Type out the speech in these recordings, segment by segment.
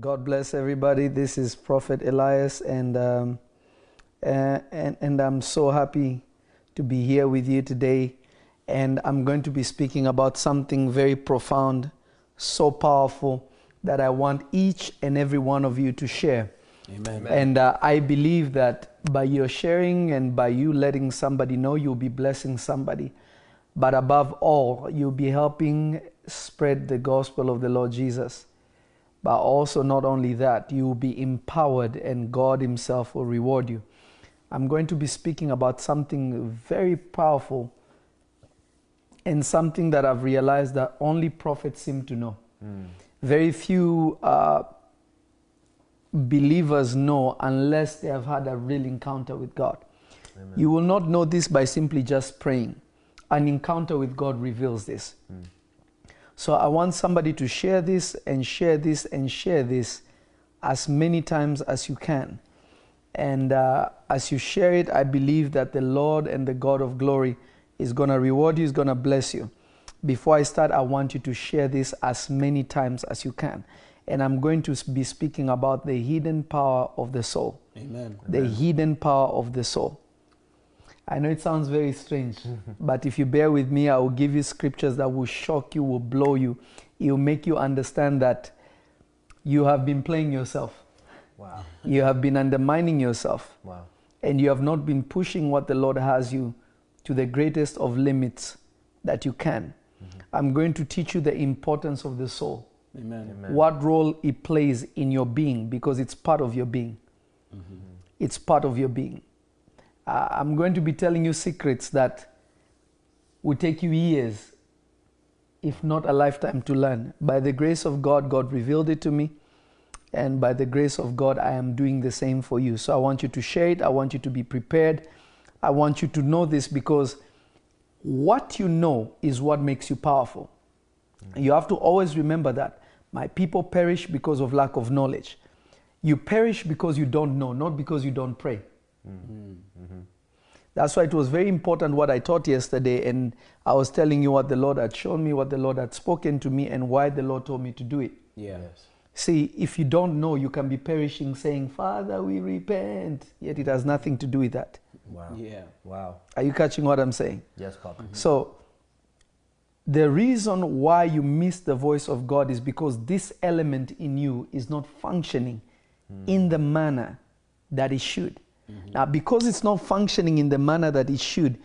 God bless everybody. This is Prophet Elias, and um, uh, and and I'm so happy to be here with you today. And I'm going to be speaking about something very profound, so powerful that I want each and every one of you to share. Amen. And uh, I believe that by your sharing and by you letting somebody know, you'll be blessing somebody. But above all, you'll be helping spread the gospel of the Lord Jesus. But also, not only that, you will be empowered and God Himself will reward you. I'm going to be speaking about something very powerful and something that I've realized that only prophets seem to know. Very few uh, believers know unless they have had a real encounter with God. You will not know this by simply just praying. An encounter with God reveals this. So I want somebody to share this and share this and share this as many times as you can. And uh, as you share it, I believe that the Lord and the God of glory is going to reward you, is going to bless you. Before I start, I want you to share this as many times as you can. And I'm going to be speaking about the hidden power of the soul. Amen. The hidden power of the soul. I know it sounds very strange, but if you bear with me, I will give you scriptures that will shock you, will blow you. It will make you understand that you have been playing yourself, Wow. you have been undermining yourself, Wow. and you have not been pushing what the Lord has you to the greatest of limits that you can. Mm-hmm. I'm going to teach you the importance of the soul, Amen. Amen. what role it plays in your being, because it's part of your being. Mm-hmm. It's part of your being. Uh, I'm going to be telling you secrets that will take you years, if not a lifetime, to learn. By the grace of God, God revealed it to me. And by the grace of God, I am doing the same for you. So I want you to share it. I want you to be prepared. I want you to know this because what you know is what makes you powerful. You have to always remember that. My people perish because of lack of knowledge. You perish because you don't know, not because you don't pray. Mm. Mm-hmm. That's why it was very important what I taught yesterday, and I was telling you what the Lord had shown me, what the Lord had spoken to me, and why the Lord told me to do it. Yeah. See, if you don't know, you can be perishing saying, Father, we repent. Yet it has nothing to do with that. Wow. Yeah. Wow. Are you catching what I'm saying? Yes, Papa. Mm-hmm. So, the reason why you miss the voice of God is because this element in you is not functioning hmm. in the manner that it should. Mm-hmm. Now, because it's not functioning in the manner that it should,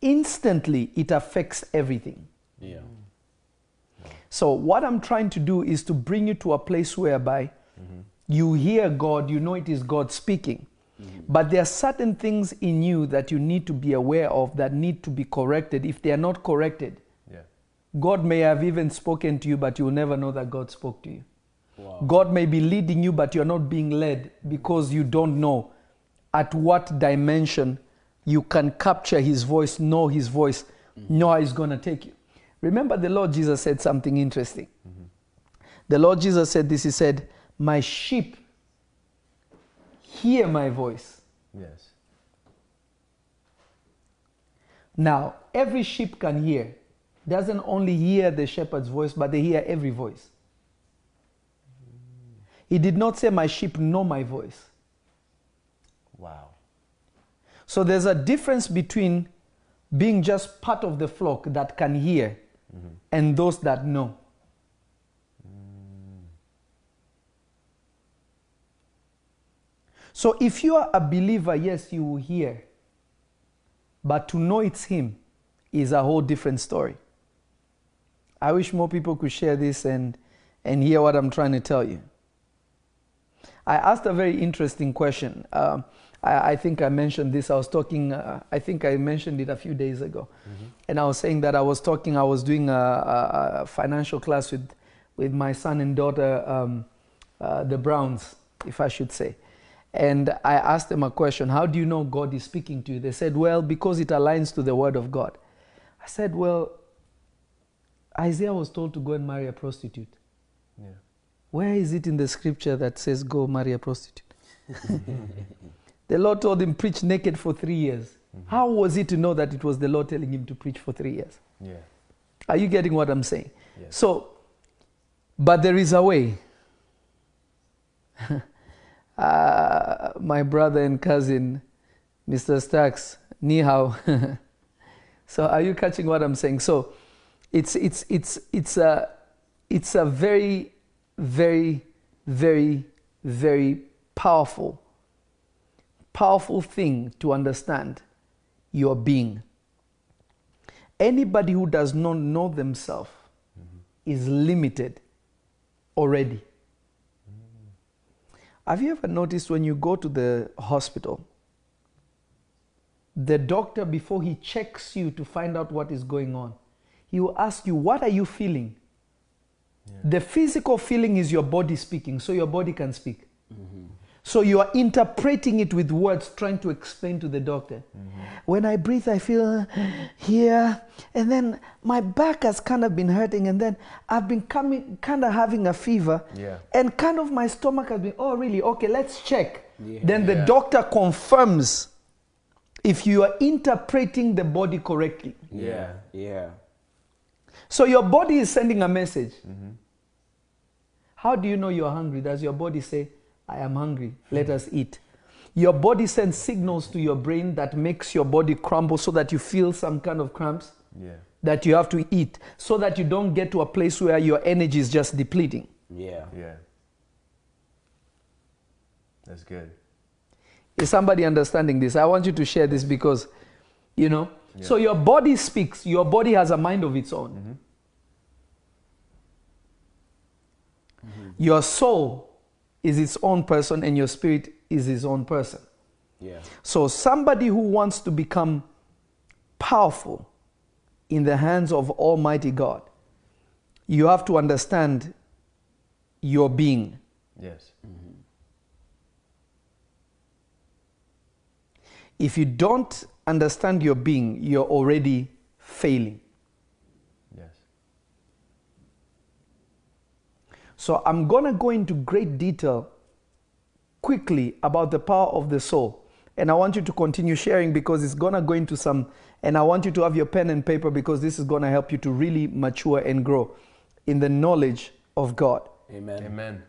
instantly it affects everything. Yeah. Mm-hmm. So, what I'm trying to do is to bring you to a place whereby mm-hmm. you hear God, you know it is God speaking. But there are certain things in you that you need to be aware of that need to be corrected. If they are not corrected, Yeah. God may have even spoken to you, but you'll never know that God spoke to you. Wow. God may be leading you, but you're not being led because you don't know at what dimension you can capture His voice, know His voice, know how He's going to take you. Remember, the Lord Jesus said something interesting. Mm-hmm. The Lord Jesus said this He said, My sheep hear my voice. Yes. Now, every sheep can hear. Doesn't only hear the shepherd's voice, but they hear every voice. He did not say, My sheep know my voice. Wow. So there's a difference between being just part of the flock that can hear and those that know. So if you are a believer, yes, you will hear. But to know it's Him is a whole different story. I wish more people could share this and, and hear what I'm trying to tell you. I asked a very interesting question. Um, I, I think I mentioned this. I was talking, uh, I think I mentioned it a few days ago. And I was saying that I was talking, I was doing a, a, a financial class with, with my son and daughter, um, uh, the Browns, if I should say. And I asked them a question How do you know God is speaking to you? They said, Well, because it aligns to the Word of God. I said, Well, Isaiah was told to go and marry a prostitute. Yeah. Where is it in the scripture that says go marry a prostitute? the Lord told him preach naked for three years. How was he to know that it was the Lord telling him to preach for three years? Yeah. Are you getting what I'm saying? Yes. So, but there is a way. uh, my brother and cousin, Mr. Stacks, ni hao. so are you catching what I'm saying? So it's it's it's it's a it's a very very very very powerful powerful thing to understand your being. Anybody who does not know themselves mm-hmm. is limited already. Mm-hmm. Have you ever noticed when you go to the hospital, the doctor, before he checks you to find out what is going on, he will ask you, What are you feeling? The physical feeling is your body speaking, so your body can speak. Mm-hmm. So you are interpreting it with words, trying to explain to the doctor. Mm-hmm. When I breathe, I feel uh, here, and then my back has kind of been hurting, and then I've been coming, kind of having a fever, Yeah. and kind of my stomach has been. Oh, really? Okay, let's check. Yeah. Then the Yeah. doctor confirms if you are interpreting the body correctly. Yeah. Yeah. So your body is sending a message. Mm-hmm. How do you know you're hungry? Does your body say, I am hungry, let us eat? Your body sends signals to your brain that makes your body crumble so that you feel some kind of cramps Yeah. that you have to eat so that you don't get to a place where your energy is just depleting. Yeah. Yeah. That's good. Is somebody understanding this? I want you to share this because, you know, yeah. so your body speaks, your body has a mind of its own. Mm-hmm. Your soul is its own person and your spirit is his own person. Yeah. So, somebody who wants to become powerful in the hands of Almighty God, you have to understand your being. Yes. If you don't understand your being, you're already failing. Yes. So I'm going to go into great detail quickly about the power of the soul. And I want you to continue sharing because it's going to go into some, and I want you to have your pen and paper because this is going to help you to really mature and grow in the knowledge of God. Amen. Amen.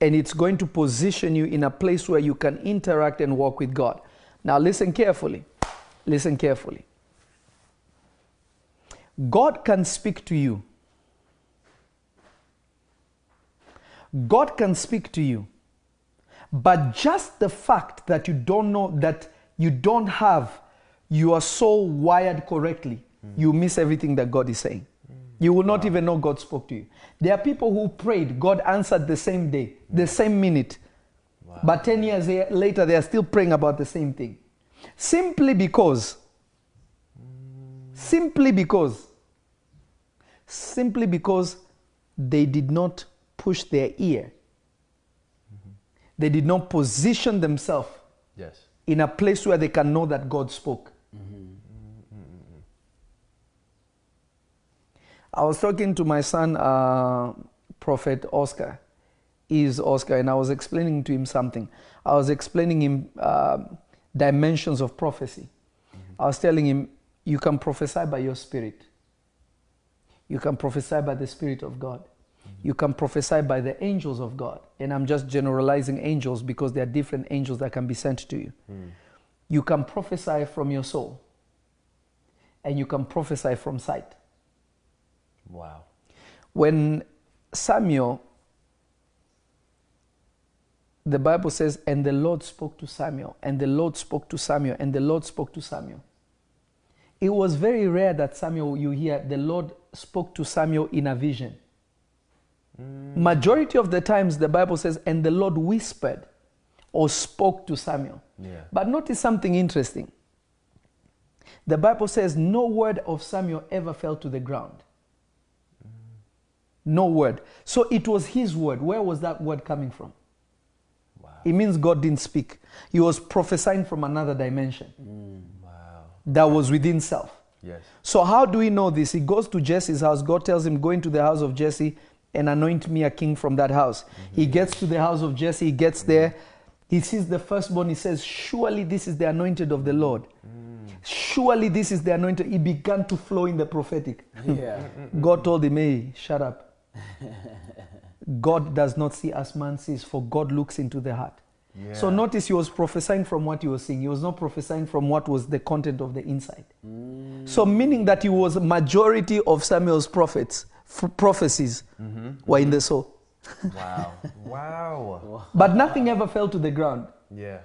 And it's going to position you in a place where you can interact and walk with God. Now, listen carefully. Listen carefully. God can speak to you. God can speak to you. But just the fact that you don't know that you don't have your soul wired correctly, you miss everything that God is saying. You will not even know God spoke to you. There are people who prayed, God answered the same day, the same minute. But 10 years later, they are still praying about the same thing. Simply because, simply because, simply because they did not push their ear. They did not position themselves Yes. in a place where they can know that God spoke. I was talking to my son, uh, Prophet Oscar. Is Oscar, and I was explaining to him something. I was explaining him um dimensions of prophecy. I was telling him, you can prophesy by your spirit. You can prophesy by the Spirit of God. You can prophesy by the angels of God. And I'm just generalizing angels because there are different angels that can be sent to you. Hmm. You can prophesy from your soul. And you can prophesy from sight. Wow. When Samuel, the Bible says, and the Lord spoke to Samuel, and the Lord spoke to Samuel, and the Lord spoke to Samuel. It was very rare that Samuel, you hear, the Lord spoke to Samuel in a vision. Majority of the times, the Bible says, and the Lord whispered or spoke to Samuel. Yeah. But notice something interesting. The Bible says, no word of Samuel ever fell to the ground. No word. So it was his word. Where was that word coming from? Wow. It means God didn't speak. He was prophesying from another dimension mm, Wow. that was within self. Yes. So how do we know this? He goes to Jesse's house. God tells him, Go into the house of Jesse and anoint me a king from that house. He mhm. gets to the house of Jesse, he gets mm. there, he sees the firstborn, he says, Surely this is the anointed of the Lord. Mm. Surely this is the anointed. He began to flow in the prophetic. Yeah. God told him, Hey, shut up. God does not see as man sees, for God looks into the heart. Yeah. So notice he was prophesying from what he was seeing. He was not prophesying from what was the content of the inside. Mm. So meaning that he was majority of Samuel's prophets, f- prophecies mm-hmm. were in the soul. Wow. wow. But nothing ever fell to the ground. Yeah.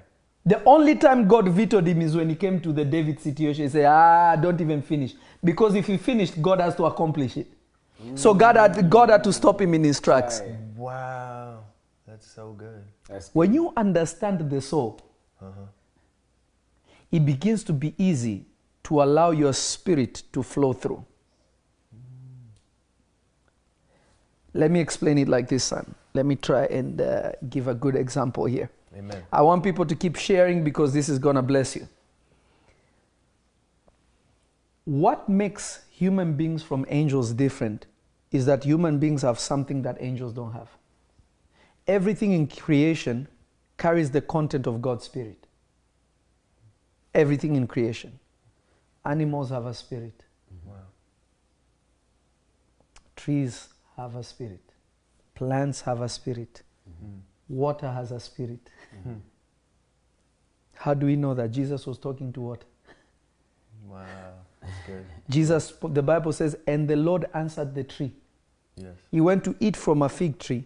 The only time God vetoed him is when he came to the David situation. He said, Ah, don't even finish. Because if he finished, God has to accomplish it. So mm. God had, God had to stop him in his tracks. Right. Wow. That's so good. That's When you understand the soul, uh-huh. it begins to be easy to allow your spirit to flow through. Let me explain it like this, son. Let me try and uh, give a good example here. Amen. I want people to keep sharing because this is going to bless you. What makes human beings from angels different is that human beings have something that angels don't have. Everything in creation carries the content of God's spirit. Everything in creation. Animals have a spirit, Wow. trees have a spirit, plants have a spirit, mm-hmm. water has a spirit. Mm-hmm. How do we know that Jesus was talking to water? Wow. That's good. Jesus, the Bible says, and the Lord answered the tree. Yes. He went to eat from a fig tree.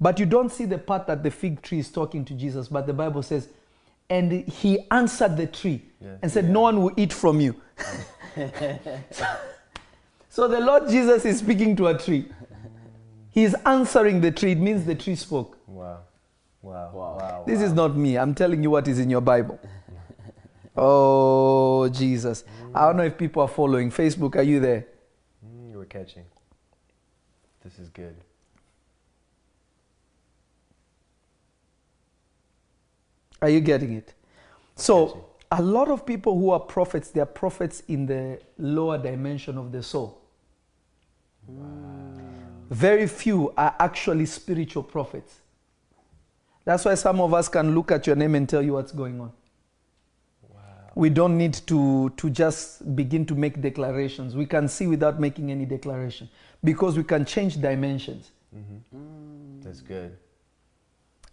But you don't see the part that the fig tree is talking to Jesus, but the Bible says, and he answered the tree Yes. and said, No one will eat from you. so the Lord Jesus is speaking to a tree. He's answering the tree. It means the tree spoke. Wow. Wow. Wow. Wow. This is not me. I'm telling you what is in your Bible. oh, Jesus. I don't know if people are following. Facebook, are you there? Mm, you were catching. This is good. Are you getting it? So, a lot of people who are prophets, they are prophets in the lower dimension of the soul. Very few are actually spiritual prophets. That's why some of us can look at your name and tell you what's going on. We don't need to, to just begin to make declarations. We can see without making any declaration because we can change dimensions. Mm-hmm. Mm. That's good.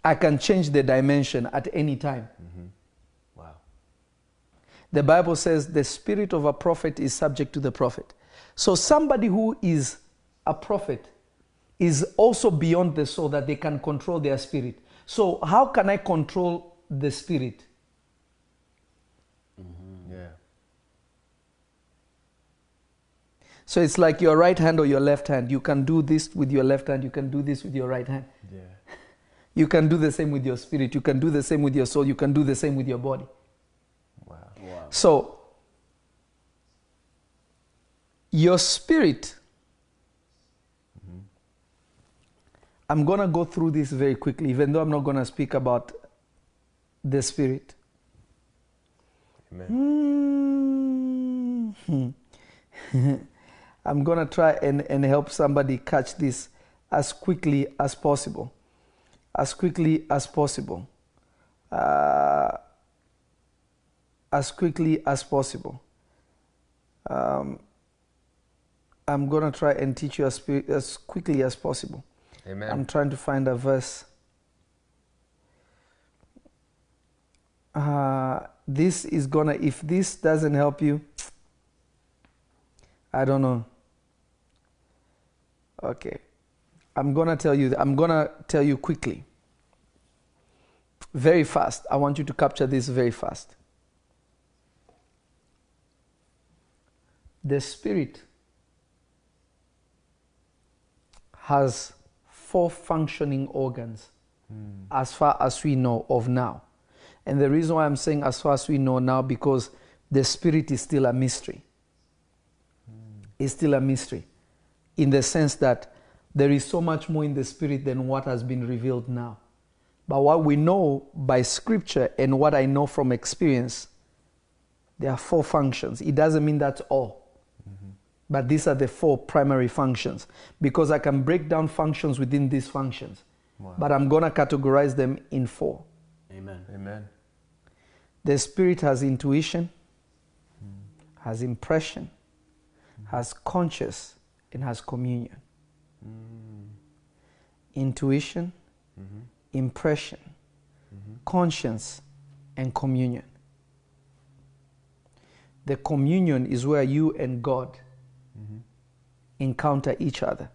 I can change the dimension at any time. Mm-hmm. Wow. The Bible says the spirit of a prophet is subject to the prophet. So somebody who is a prophet is also beyond the soul that they can control their spirit. So how can I control the spirit? Mm-hmm. Yeah. So it's like your right hand or your left hand. You can do this with your left hand, you can do this with your right hand. Yeah. You can do the same with your spirit, you can do the same with your soul, you can do the same with your body. Wow. Wow. So, your spirit, I'm going to go through this very quickly, even though I'm not going to speak about the spirit. Amen. Mhm. I'm going to try and, and help somebody catch this as quickly as possible. As quickly as possible. Uh, as quickly as possible. Um, I'm going to try and teach you as, as quickly as possible. Amen. I'm trying to find a verse. Uh, this is gonna, if this doesn't help you, I don't know. Okay. I'm gonna tell you, I'm gonna tell you quickly. Very fast. I want you to capture this very fast. The Spirit has four functioning organs hmm. as far as we know of now. And the reason why I'm saying as far as we know now because the spirit is still a mystery. Hmm. It's still a mystery in the sense that there is so much more in the spirit than what has been revealed now. But what we know by scripture and what I know from experience, there are four functions. It doesn't mean that's all. But these are the four primary functions because I can break down functions within these functions. Wow. But I'm going to categorize them in four. Amen. Amen. The spirit has intuition, has impression, has conscious, and has communion. intuition, Mm-hmm. impression, conscience, and communion. The communion is where you and God Mm-hmm. Encounter each other.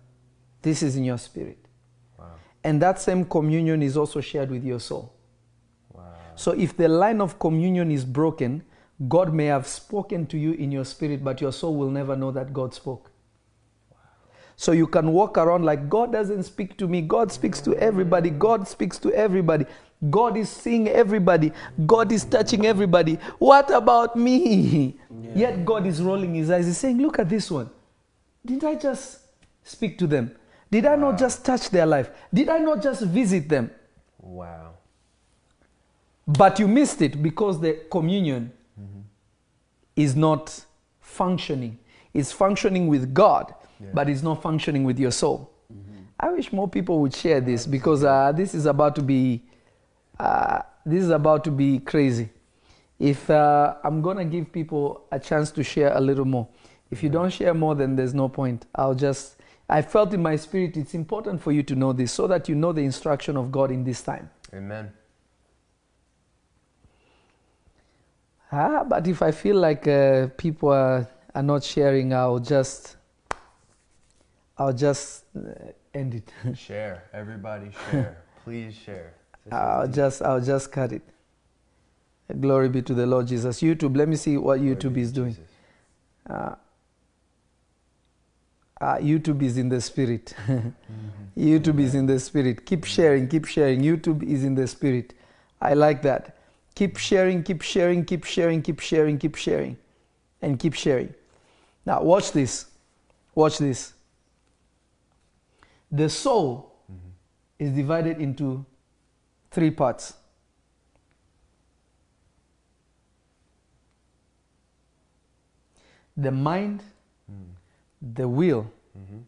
This is in your spirit. Wow. And that same communion is also shared with your soul. Wow. So if the line of communion is broken, God may have spoken to you in your spirit, but your soul will never know that God spoke. So you can walk around like God doesn't speak to me. God speaks to everybody. God speaks to everybody. God is seeing everybody. God is touching everybody. What about me? Yet God is rolling his eyes. He's saying, Look at this one. Didn't I just speak to them? Did I not just touch their life? Did I not just visit them? Wow. But you missed it because the communion is not functioning. It's functioning with God, Yeah. but it's not functioning with your soul. I wish more people would share this because uh, this is about to be uh, this is about to be crazy. If uh, I'm gonna give people a chance to share a little more, if you don't share more, then there's no point. I'll just I felt in my spirit it's important for you to know this so that you know the instruction of God in this time. Amen. Ah, but if I feel like uh, people are, are not sharing, I'll just, I'll just uh, end it. Share. Everybody share. Please share. This I'll just, I'll just cut it. Glory be to the Lord Jesus. YouTube, let me see what Glory YouTube is doing. Uh, uh, YouTube is in the spirit. Mm-hmm. YouTube is in the spirit. Keep mm-hmm. sharing, keep sharing. YouTube is in the spirit. I like that. Keep sharing, keep sharing, keep sharing, keep sharing, keep sharing, and keep sharing. Now, watch this. Watch this. The soul mm-hmm. is divided into three parts. The mind, the will, Mhm.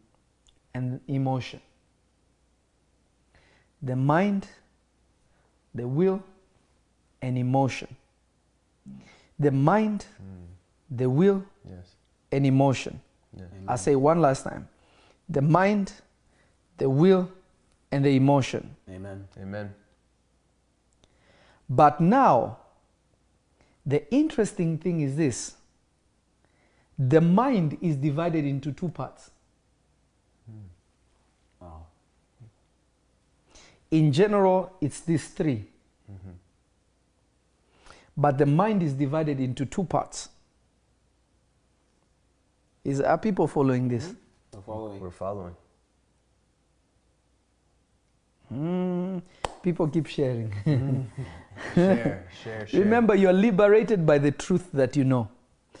and emotion. The mind, the will, and emotion. The mind, the will, Yes. and emotion. Yeah. I'll say one last time. The mind, the will, and the emotion. Amen. Amen. But now, the interesting thing is this the mind is divided into two parts. Wow. In general, it's these 3 But the mind is divided into two parts. Is, are people following this? We're following. We're following. Hmm, people keep sharing. Share. Share. Share. Remember, you're liberated by the truth that you know.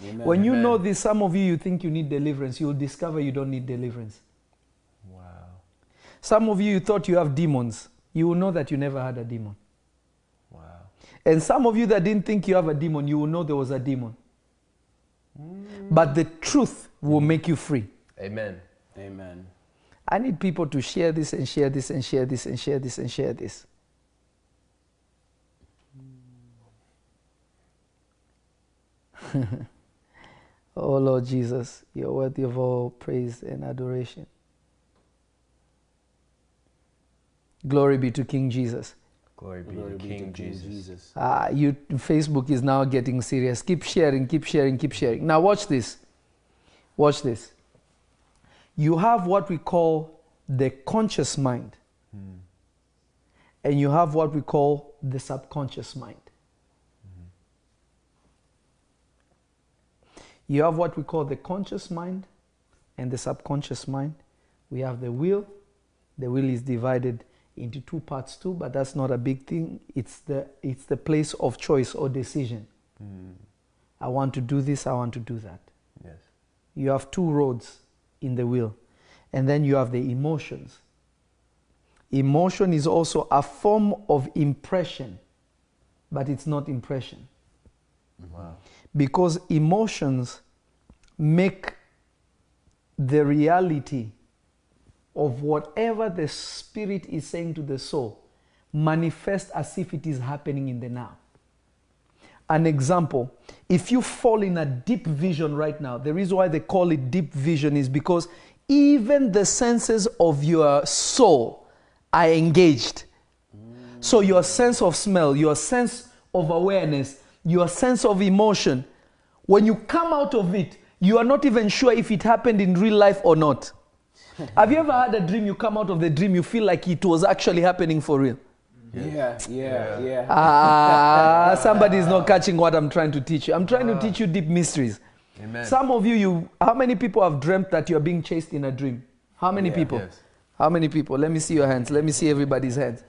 Amen. When you Amen. know this, some of you, you think you need deliverance. You'll discover you don't need deliverance. Wow. Some of you, you thought you have demons. You will know that you never had a demon. Wow. And some of you that didn't think you have a demon, you will know there was a demon. Mm. But the truth will mm. make you free. Amen. Amen. I need people to share this and share this and share this and share this and share this. Mm. Oh Lord Jesus, you're worthy of all praise and adoration. Glory be to King Jesus. Glory be Glory to King to King Jesus. Jesus. Ah, you, Facebook is now getting serious. Keep sharing, keep sharing, keep sharing. Now, watch this. Watch this. You have what we call the conscious mind, and you have what we call the subconscious mind. You have what we call the conscious mind and the subconscious mind. We have the will. The will is divided into two parts too, but that's not a big thing. It's the it's the place of choice or decision. Mm. I want to do this, I want to do that. Yes. You have two roads in the will. And then you have the emotions. Emotion is also a form of impression, but it's not impression. Wow. Because emotions make the reality of whatever the spirit is saying to the soul manifest as if it is happening in the now. An example, if you fall in a deep vision right now, the reason why they call it deep vision is because even the senses of your soul are engaged. So your sense of smell, your sense of awareness, your sense of emotion, when you come out of it, you are not even sure if it happened in real life or not. Have you ever had a dream? You come out of the dream, you feel like it was actually happening for real. Yeah, yeah, yeah. Ah, somebody is not catching what I'm trying to teach you. I'm trying to teach you deep mysteries. Amen. Some of you, you, how many people have dreamt that you're being chased in a dream? How many Yeah. people? Yes. How many people? Let me see your hands. Let me see everybody's hands.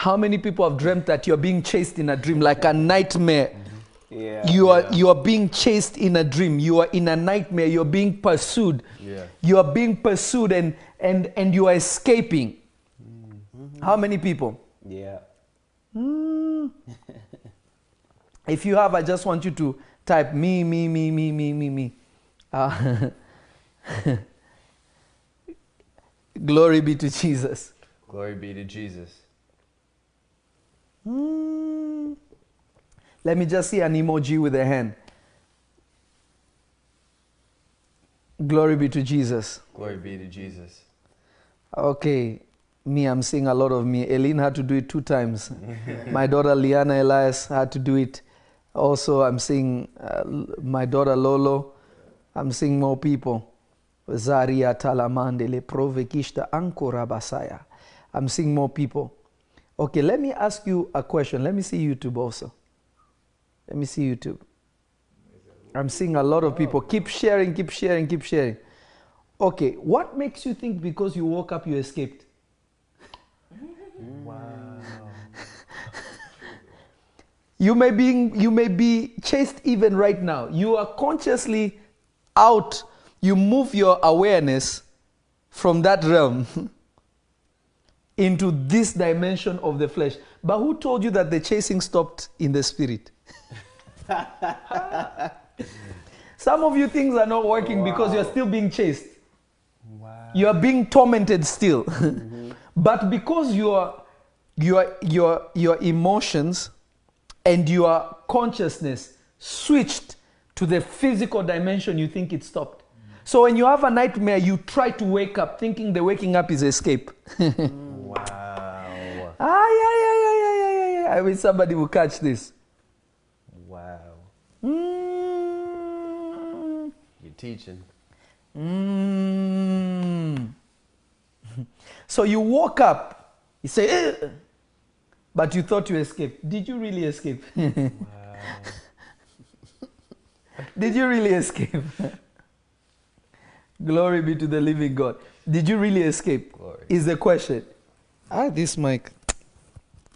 How many people have dreamt that you're being chased in a dream like a nightmare? yeah. You are Yeah. you are being chased in a dream. You are in a nightmare. You're being pursued. Yeah. You are being pursued and and and you are escaping. How many people? Yeah. If you have, I just want you to type me, me, me, me, me, me, me. Uh, glory be to Jesus. Glory be to Jesus. Mm. Let me just see an emoji with a hand. Glory be to Jesus. Glory be to Jesus. Okay, me, I'm seeing a lot of me. Eileen had to do it two times. my daughter Liana Elias had to do it. Also, I'm seeing uh, my daughter Lolo. I'm seeing more people. Zaria Talamande le provekishta ankora basaya. I'm seeing more people. Okay, let me ask you a question. Let me see YouTube also. Let me see YouTube. I'm seeing a lot of people. Keep sharing, keep sharing, keep sharing. Okay, what makes you think because you woke up you escaped? Wow. You may be you may be chased even right now. You are consciously out. You move your awareness from that realm into this dimension of the flesh. But who told you that the chasing stopped in the spirit? Some of you things are not working because you're still being chased. Wow. You are being tormented still. Mm-hmm. but because your your your your emotions and your consciousness switched to the physical dimension, you think it stopped. Mm. So when you have a nightmare, you try to wake up thinking the waking up is escape. Wow. Ah, yeah, yeah, yeah, yeah, yeah, yeah, yeah. I wish somebody will catch this. Wow. Mm. You're teaching. Mm. so you woke up, you say, "Eh," but you thought you escaped. Did you really escape? Wow. Did you really escape? Glory be to the living God. Did you really escape? Glory. Is the question. Ah, this mic.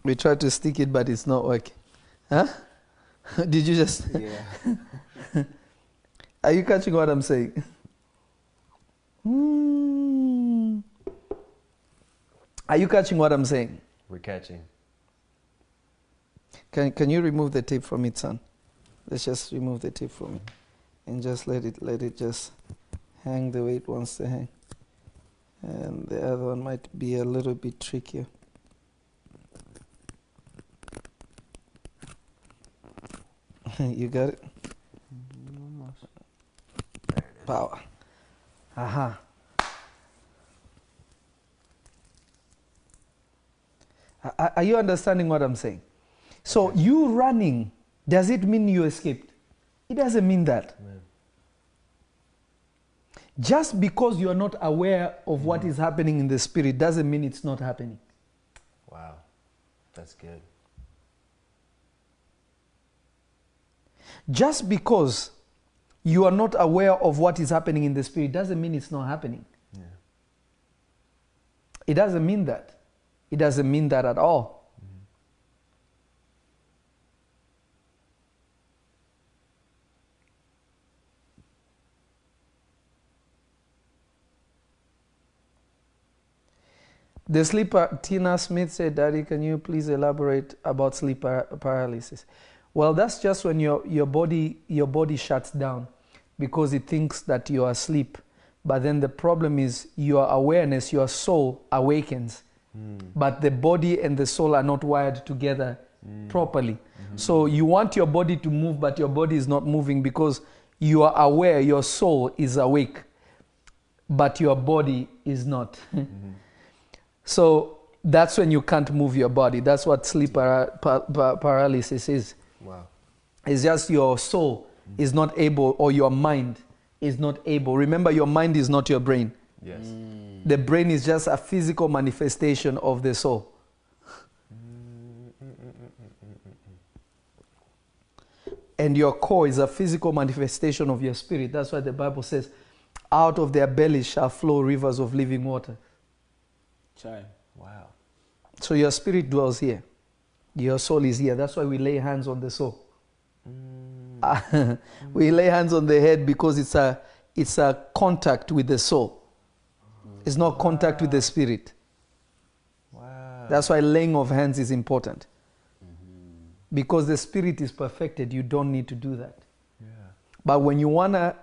We try to stick it, but it's not working. Huh? Did you just. Yeah. Are you catching what I'm saying? Hmm. Are you catching what I'm saying? We're catching. Can, can you remove the tape from it, son? Let's just remove the tape from it and just let it let it just hang the way it wants to hang. And the other one might be a little bit trickier. you got it? Power. Aha. Are- Are you understanding what I'm saying? So you running, does it mean you escaped? It doesn't mean that. Amen. Just because you are not aware of what mm. is happening in the spirit doesn't mean it's not happening. Wow. That's good. Just because you are not aware of what is happening in the spirit doesn't mean it's not happening. Yeah. It doesn't mean that. It doesn't mean that at all. The sleeper, Tina Smith said, Daddy, can you please elaborate about sleep par- paralysis? Well, that's just when your, your, body, your body shuts down because it thinks that you are asleep. But then the problem is your awareness, your soul awakens, hmm. but the body and the soul are not wired together hmm. properly. Mm-hmm. So you want your body to move, but your body is not moving because you are aware, your soul is awake, but your body is not. Mm-hmm. So that's when you can't move your body. That's what sleep para- pa- pa- paralysis is. Wow. It's just your soul is not able, or your mind is not able. Remember, your mind is not your brain. Yes. Mm. The brain is just a physical manifestation of the soul. And your core is a physical manifestation of your spirit. That's why the Bible says, out of their belly shall flow rivers of living water. Chai. Wow. So your spirit dwells here. Your soul is here. That's why we lay hands on the soul. Mm. we lay hands on the head because it's a, it's a contact with the soul. It's not contact with the spirit. Wow. That's why laying of hands is important. Mm-hmm. Because the spirit is perfected, you don't need to do that. yeah. But when you want to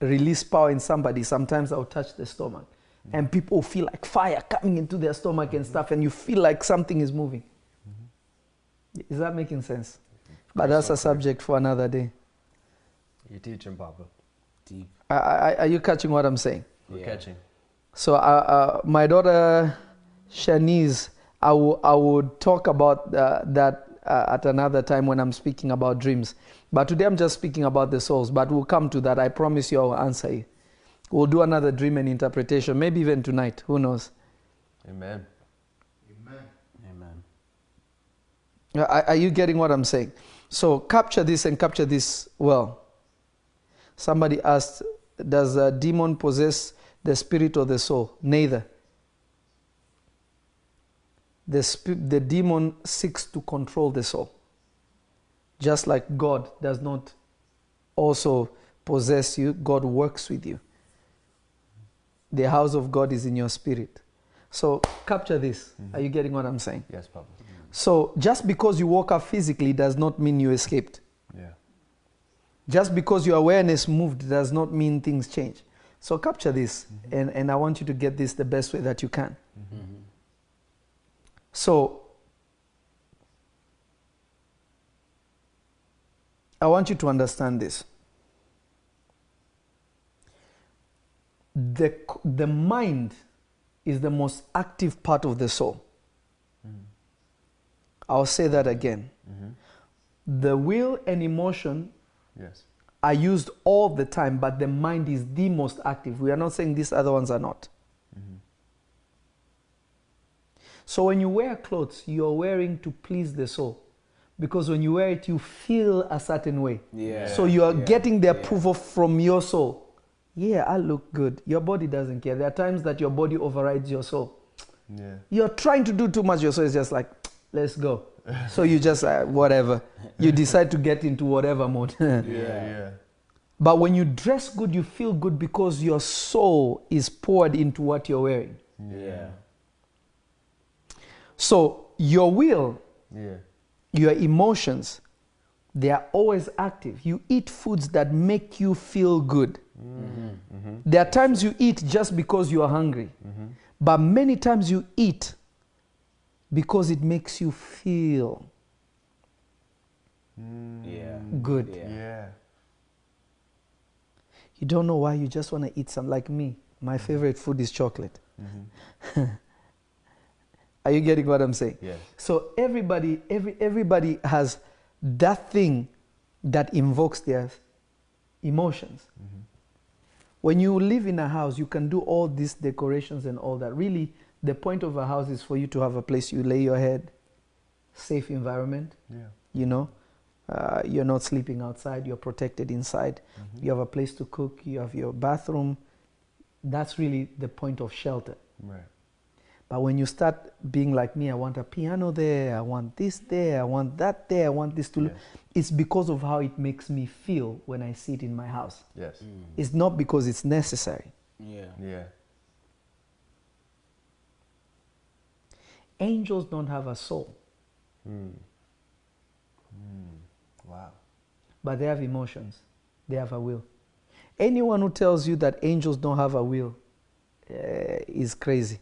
release power in somebody, sometimes I'll touch the stomach. And mm. people feel like fire coming into their stomach and mm-hmm. stuff, and you feel like something is moving. Is that making sense? But that's a subject for another day. You're teaching, Papa. Deep. Are, are are you catching what I'm saying? We're Yeah. catching. So, uh, uh, my daughter Shanice, I I would talk about uh, that uh, at another time when I'm speaking about dreams. But today I'm just speaking about the souls. But we'll come to that. I promise you, I'll answer you. We'll do another dream and interpretation, maybe even tonight. Who knows? Amen. Amen. Uh, Are, are you getting what I'm saying? So, capture this and capture this well. Somebody asked, Does a demon possess the spirit or the soul? Neither. The, the demon seeks to control the soul. Just like God does not also possess you, God works with you. The house of God is in your spirit. So, capture this. Mm-hmm. Are you getting what I'm saying? Yes, Papa. So just because you woke up physically does not mean you escaped. Yeah. Just because your awareness moved does not mean things change. So capture this, mm-hmm. and, and I want you to get this the best way that you can. Mm-hmm. Mm-hmm. So I want you to understand this. The, the mind is the most active part of the soul. I'll say that again. Mm-hmm. The will and emotion Yes. are used all the time, but the mind is the most active. We are not saying these other ones are not. Mm-hmm. So when you wear clothes, you're wearing to please the soul. Because when you wear it, you feel a certain way. Yeah. So you are yeah, getting the yeah. approval from your soul. Yeah, I look good. Your body doesn't care. There are times that your body overrides your soul. Yeah. You're trying to do too much, your soul is just like, let's go. so you just, uh, whatever. You decide to get into whatever mode. Yeah. Yeah. But when you dress good, you feel good because your soul is poured into what you're wearing. Yeah. So your will, Yeah. your emotions, they are always active. You eat foods that make you feel good. Mm-hmm. Mm-hmm. There are times you eat just because you are hungry, mm-hmm. but many times you eat because it makes you feel mm. Yeah. good. Yeah. Yeah. You don't know why, you just want to eat some. Like me, my mm-hmm. favorite food is chocolate. Mm-hmm. Are you getting what I'm saying? Yes. So everybody, every, everybody has that thing that invokes their emotions. Mm-hmm. When you live in a house, you can do all these decorations and all that. Really, the point of a house is for you to have a place you lay your head, safe environment. Yeah. You know, uh, you're not sleeping outside. You're protected inside. You have a place to cook. You have your bathroom. That's really the point of shelter. Right. But when you start being like me, I want a piano there, I want this there, I want that there, I want this to look. It's because of how it makes me feel when I sit in my house. Yes. It's not because it's necessary. Yeah. Yeah. Angels don't have a soul, hmm. Hmm. Wow. but they have emotions, they have a will. Anyone who tells you that angels don't have a will uh, is crazy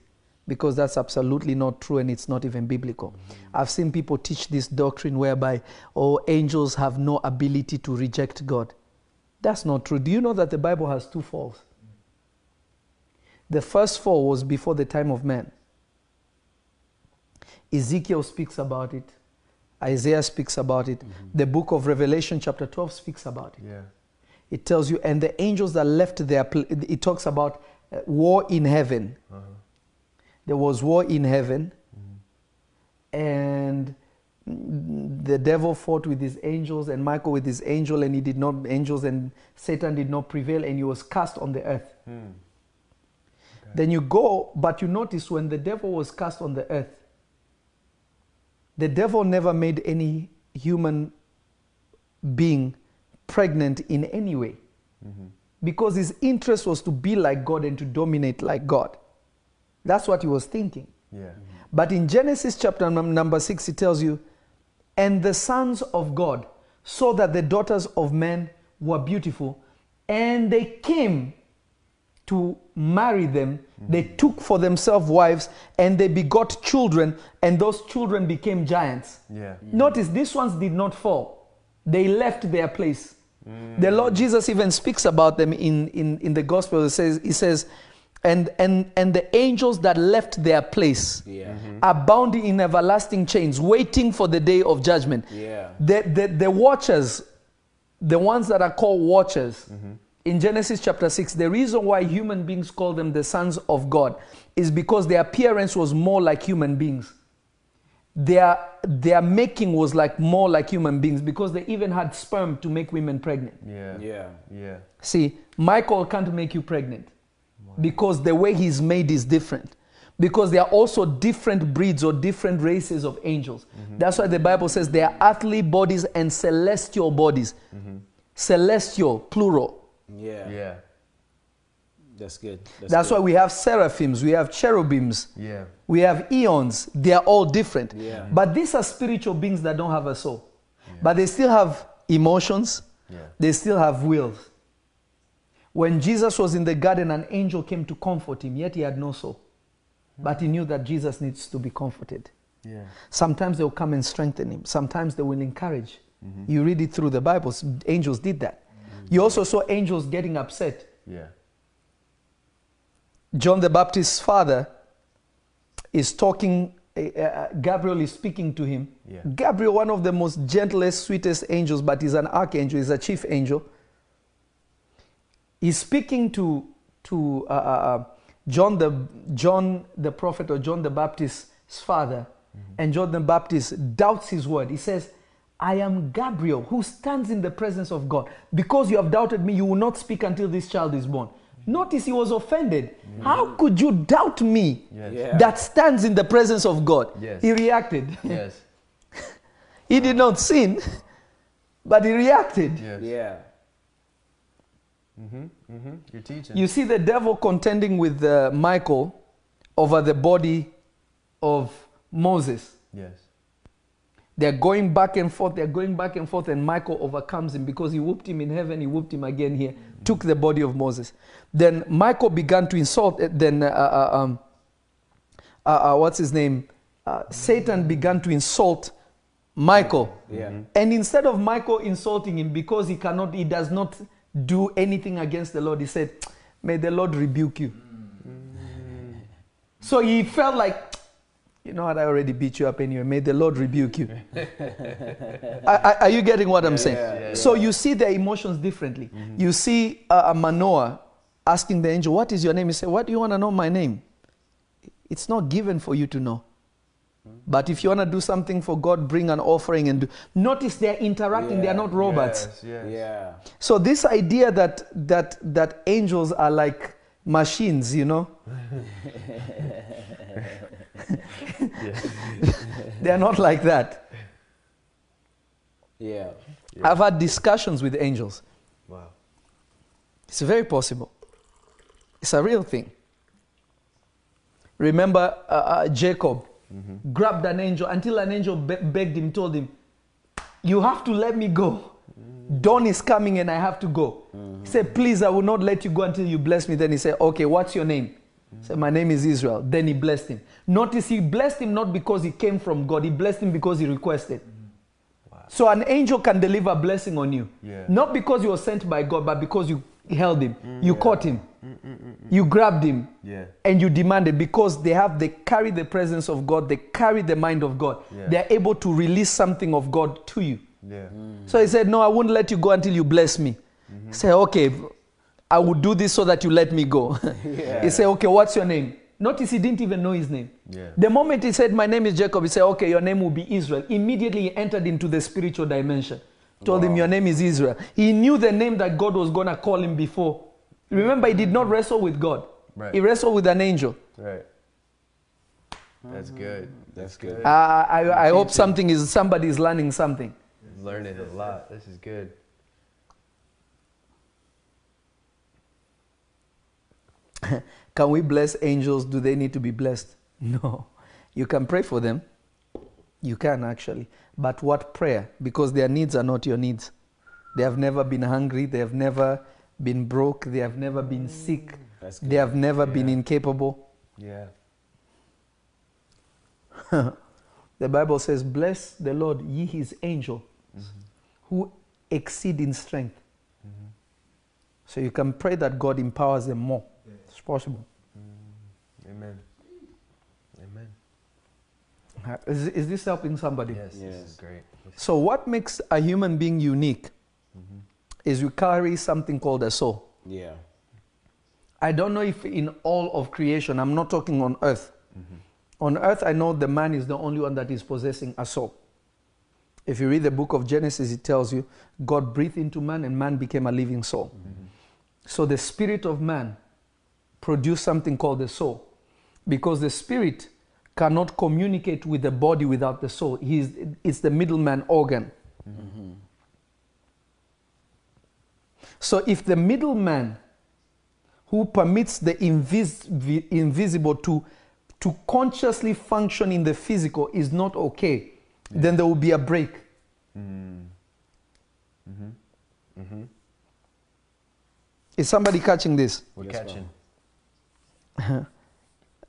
because that's absolutely not true and it's not even biblical. Hmm. I've seen people teach this doctrine whereby, oh, angels have no ability to reject God. That's not true. Do you know that the Bible has two falls? The first fall was before the time of man. Ezekiel speaks about it. Isaiah speaks about it. The book of Revelation, chapter 12, speaks about it. Yeah. It tells you, and the angels that left their, pl- it talks about uh, war in heaven. Uh-huh. There was war in heaven, and mm, the devil fought with his angels, and Michael with his angel, and he did not, angels and Satan did not prevail, and he was cast on the earth. Hmm. Then you go, but you notice when the devil was cast on the earth, the devil never made any human being pregnant in any way mm-hmm. because his interest was to be like God and to dominate like God. That's what he was thinking. Yeah. Mm-hmm. But in Genesis chapter num- number 6, it tells you, and the sons of God saw that the daughters of men were beautiful, and they came to marry them. They took for themselves wives, and they begot children, and those children became giants. Yeah. Notice these ones did not fall, they left their place. The Lord Jesus even speaks about them in, in, in the gospel. He says, he says and, and, and the angels that left their place Yeah. Mm-hmm. are bound in everlasting chains, waiting for the day of judgment. Yeah. The, the, the watchers, the ones that are called watchers, mm-hmm. In Genesis chapter 6, the reason why human beings call them the sons of God is because their appearance was more like human beings. Their, their making was like more like human beings because they even had sperm to make women pregnant. Yeah. Yeah. Yeah. See, Michael can't make you pregnant because the way he's made is different. Because there are also different breeds or different races of angels. Mm-hmm. That's why the Bible says there are earthly bodies and celestial bodies. Mm-hmm. Celestial, plural. Yeah. Yeah. That's good. That's good. why we have seraphims, we have cherubims, Yeah. we have eons. They are all different. Yeah. But these are spiritual beings that don't have a soul. But they still have emotions, Yeah. they still have wills. When Jesus was in the garden, an angel came to comfort him, yet he had no soul. But he knew that Jesus needs to be comforted. Yeah. Sometimes they'll come and strengthen him, sometimes they will encourage. Mm-hmm. You read it through the Bible, angels did that. You also saw angels getting upset. Yeah. John the Baptist's father is talking, uh, Gabriel is speaking to him. Yeah. Gabriel, one of the most gentlest, sweetest angels, but he's an archangel, he's a chief angel. He's speaking to, to uh, uh, uh, John, the, John the prophet or John the Baptist's father, and John the Baptist doubts his word. He says, I am Gabriel who stands in the presence of God. Because you have doubted me, you will not speak until this child is born. Notice he was offended. How could you doubt me Yes. Yeah. that stands in the presence of God? Yes. He reacted. Yes. he did not sin, but he reacted. Yes. Yeah. Mm-hmm. Mm-hmm. You're teaching. You see the devil contending with uh, Michael over the body of Moses. yes. They're going back and forth, they're going back and forth, and Michael overcomes him because he whooped him in heaven, he whooped him again here, took the body of Moses. Then Michael began to insult, uh, then, uh, uh, um, uh, uh, what's his name? Uh, Satan began to insult Michael. Yeah. And instead of Michael insulting him because he cannot, he does not do anything against the Lord, he said, May the Lord rebuke you. So he felt like, you know what, I already beat you up anyway. May the Lord rebuke you. are, are- are you getting what I'm saying? yeah, yeah. so you see their emotions differently. You see uh, a Manoah asking the angel, What is your name? He said, What do you want to know my name? It's not given for you to know. But if you want to do something for God, bring an offering and do. Notice they're interacting, they're not robots. Yes. Yes. Yeah. So this idea that that that angels are like machines, you know, they're not like that. Yeah. I've had discussions with angels. Wow. It's very possible. It's a real thing. Remember uh, uh, Jacob grabbed an angel until an angel be- begged him, told him, "You have to let me go. Dawn is coming and I have to go." He said, "Please, I will not let you go until you bless me." Then he said, "Okay, what's your name?" He said, "My name is Israel." Then he blessed him. Notice he blessed him not because he came from God. He blessed him because he requested. So an angel can deliver a blessing on you. Yeah. Not because you were sent by God, but because you held him, mm, you caught him, mm, mm, you grabbed him, Yeah. and you demanded because they have they carry the presence of God, they carry the mind of God. Yeah. They're able to release something of God to you. Yeah. Mm. So he said, No, I won't let you go until you bless me. Mm-hmm. He said, Okay, I will do this so that you let me go. he said, Okay, what's your name? Notice he didn't even know his name. Yeah. The moment he said, My name is Jacob, he said, Okay, your name will be Israel. Immediately he entered into the spiritual dimension. Told him, Your name is Israel. He knew the name that God was going to call him before. Remember, he did not wrestle with God, Right. he wrestled with an angel. Right. That's mm. good. That's good. good. I, I, I hope something is somebody is learning something. Learning a lot. This is good. Can we bless angels? Do they need to be blessed? No. You can pray for them. You can actually. But what prayer? Because their needs are not your needs. They have never been hungry. They have never been broke. They have never been sick. They have never been incapable. Yeah. The Bible says, Bless the Lord, ye his angels, who exceed in strength. So you can pray that God empowers them more. It's possible. Mm. Amen. Amen. Uh, Is, is this helping somebody? Yes, this is great. So, what makes a human being unique mm-hmm. is you carry something called a soul. Yeah. I don't know if in all of creation, I'm not talking on earth. Mm-hmm. On earth, I know the man is the only one that is possessing a soul. If you read the book of Genesis, it tells you God breathed into man and man became a living soul. So the spirit of man produced something called the soul. Because the spirit cannot communicate with the body without the soul. He's, it's the middleman organ. So if the middleman who permits the invis- vi- invisible to, to consciously function in the physical is not okay, then there will be a break. Is somebody catching this? We're Yes, catching.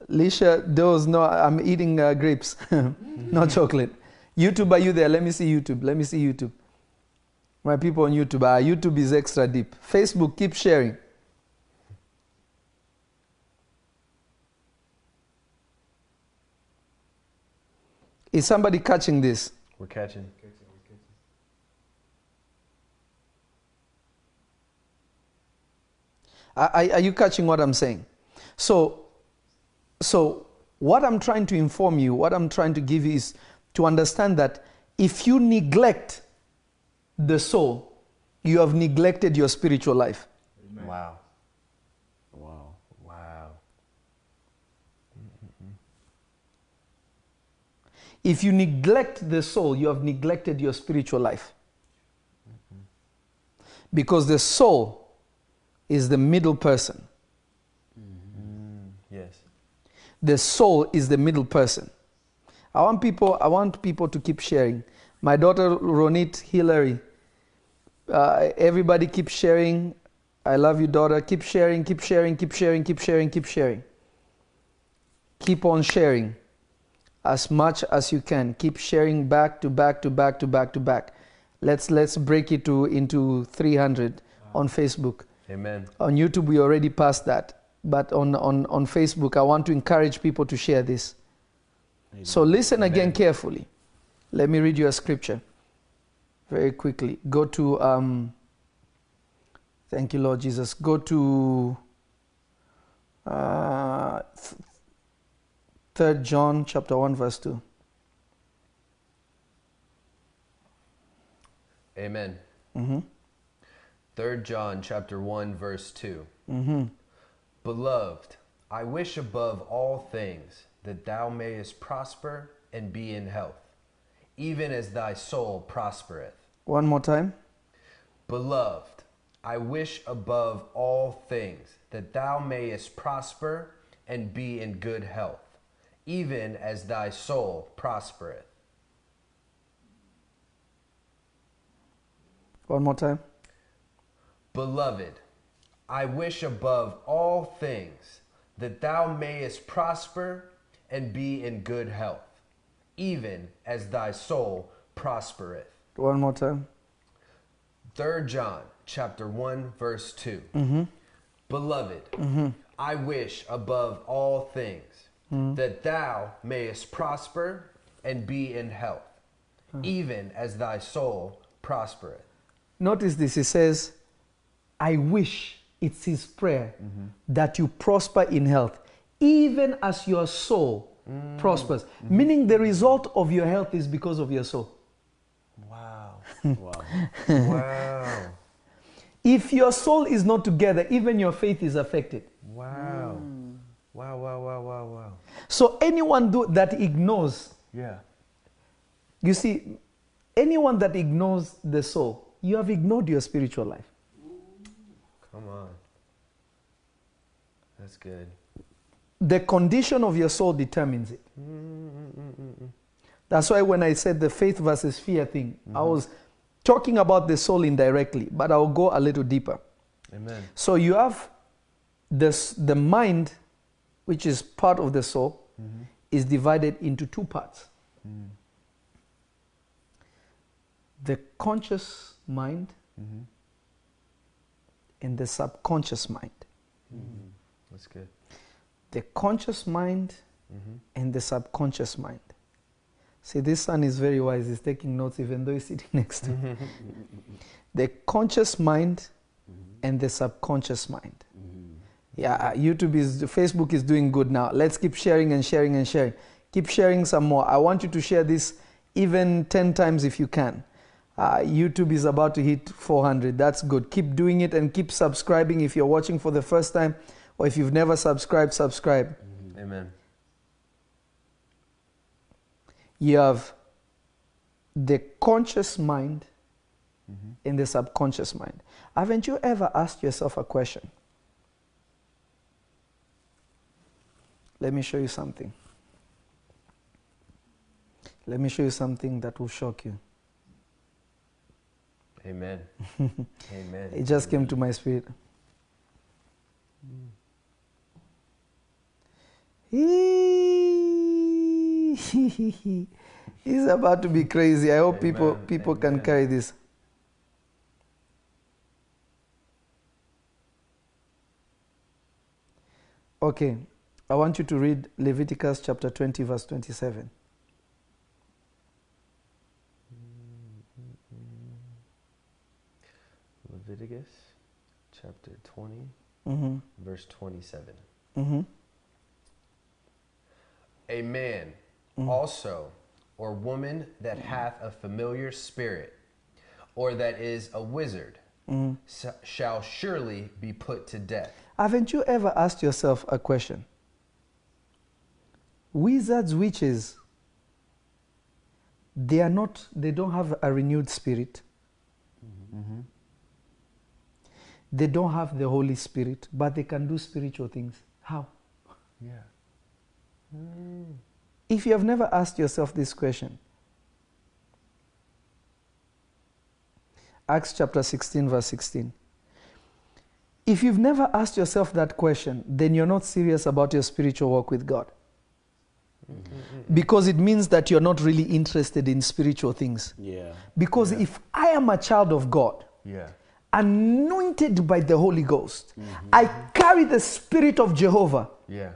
Lisha, those no, I'm eating uh, grapes, not chocolate. YouTube, are you there? Let me see YouTube. Let me see YouTube. My people on YouTube, uh, YouTube is extra deep. Facebook, keep sharing. Is somebody catching this? We're catching. Are, are are you catching what I'm saying? So, so what I'm trying to inform you, what I'm trying to give you is to understand that if you neglect the soul, you have neglected your spiritual life. Wow. Wow. Wow. If you neglect the soul, you have neglected your spiritual life. Because the soul is the middle person. Yes. The soul is the middle person. I want people, I want people to keep sharing. My daughter Ronit Hillary, uh, everybody keep sharing. I love you, daughter. Keep sharing, keep sharing, keep sharing, keep sharing, keep sharing. Keep on sharing as much as you can. Keep sharing back to back to back to back to back. Let's let's break it to into 300 on Facebook. Amen. On YouTube, we already passed that. But on, on, on Facebook, I want to encourage people to share this. So listen again carefully. Let me read you a scripture very quickly. Go to, um, thank you, Lord Jesus. Go to uh, 3 John chapter 1, verse 2. Amen. hmm 3 John chapter 1 verse 2. hmm Beloved, I wish above all things that thou mayest prosper and be in health, even as thy soul prospereth. One more time. Beloved, I wish above all things that thou mayest prosper and be in good health, even as thy soul prospereth. One more time. Beloved, I wish above all things that thou mayest prosper and be in good health, even as thy soul prospereth. One more time. 3 John chapter 1, verse 2. Mm-hmm. Beloved, mm-hmm. I wish above all things Mm-hmm. that thou mayest prosper and be in health, even as thy soul prospereth. Notice this. He says, I wish, it's his prayer, mm-hmm. that you prosper in health, even as your soul mm-hmm. prospers. Meaning the result of your health is because of your soul. Wow. Wow. Wow. If your soul is not together, even your faith is affected. Wow. Wow, wow, wow, wow, wow. So anyone do, that ignores, Yeah. you see, anyone that ignores the soul, you have ignored your spiritual life. Come on. That's good. The condition of your soul determines it. That's why when I said the faith versus fear thing, I mm-hmm. was talking about the soul indirectly, but I'll go a little deeper. Amen. So you have this, the mind, which is part of the soul, Mm-hmm. is divided into two parts. Mm. The conscious mind mm-hmm. and the subconscious mind. Mm-hmm. That's good. The conscious mind and the subconscious mind. See, this son is very wise. He's taking notes even though he's sitting next to me. the conscious mind and the subconscious mind. Yeah, uh, YouTube is, Facebook is doing good now. Let's keep sharing and sharing and sharing. Keep sharing some more. I want you to share this even 10 times if you can. Uh, YouTube is about to hit 400. That's good. Keep doing it and keep subscribing if you're watching for the first time or if you've never subscribed, subscribe. Amen. You have the conscious mind and the subconscious mind. Haven't you ever asked yourself a question? Let me show you something. Let me show you something that will shock you. Amen. Amen. It just came to my spirit. He's about to be crazy. I hope people Amen. people can Amen. carry this. Okay, I want you to read Leviticus chapter 20, verse 27. Leviticus chapter 20, Mm-hmm. verse 27. Mm-hmm. A man also or woman that hath a familiar spirit, or that is a wizard, s- shall surely be put to death. Haven't you ever asked yourself a question? Wizards, witches, they are not, they don't have a renewed spirit. Mm-hmm. They don't have the Holy Spirit, but they can do spiritual things. How? Yeah. If you have never asked yourself this question, Acts chapter 16, verse 16. If you've never asked yourself that question, then you're not serious about your spiritual walk with God. Mm-hmm. Because it means that you're not really interested in spiritual things. Yeah. Because if I am a child of God, Yeah. anointed by the Holy Ghost, mm-hmm. I carry the Spirit of Jehovah. Yeah.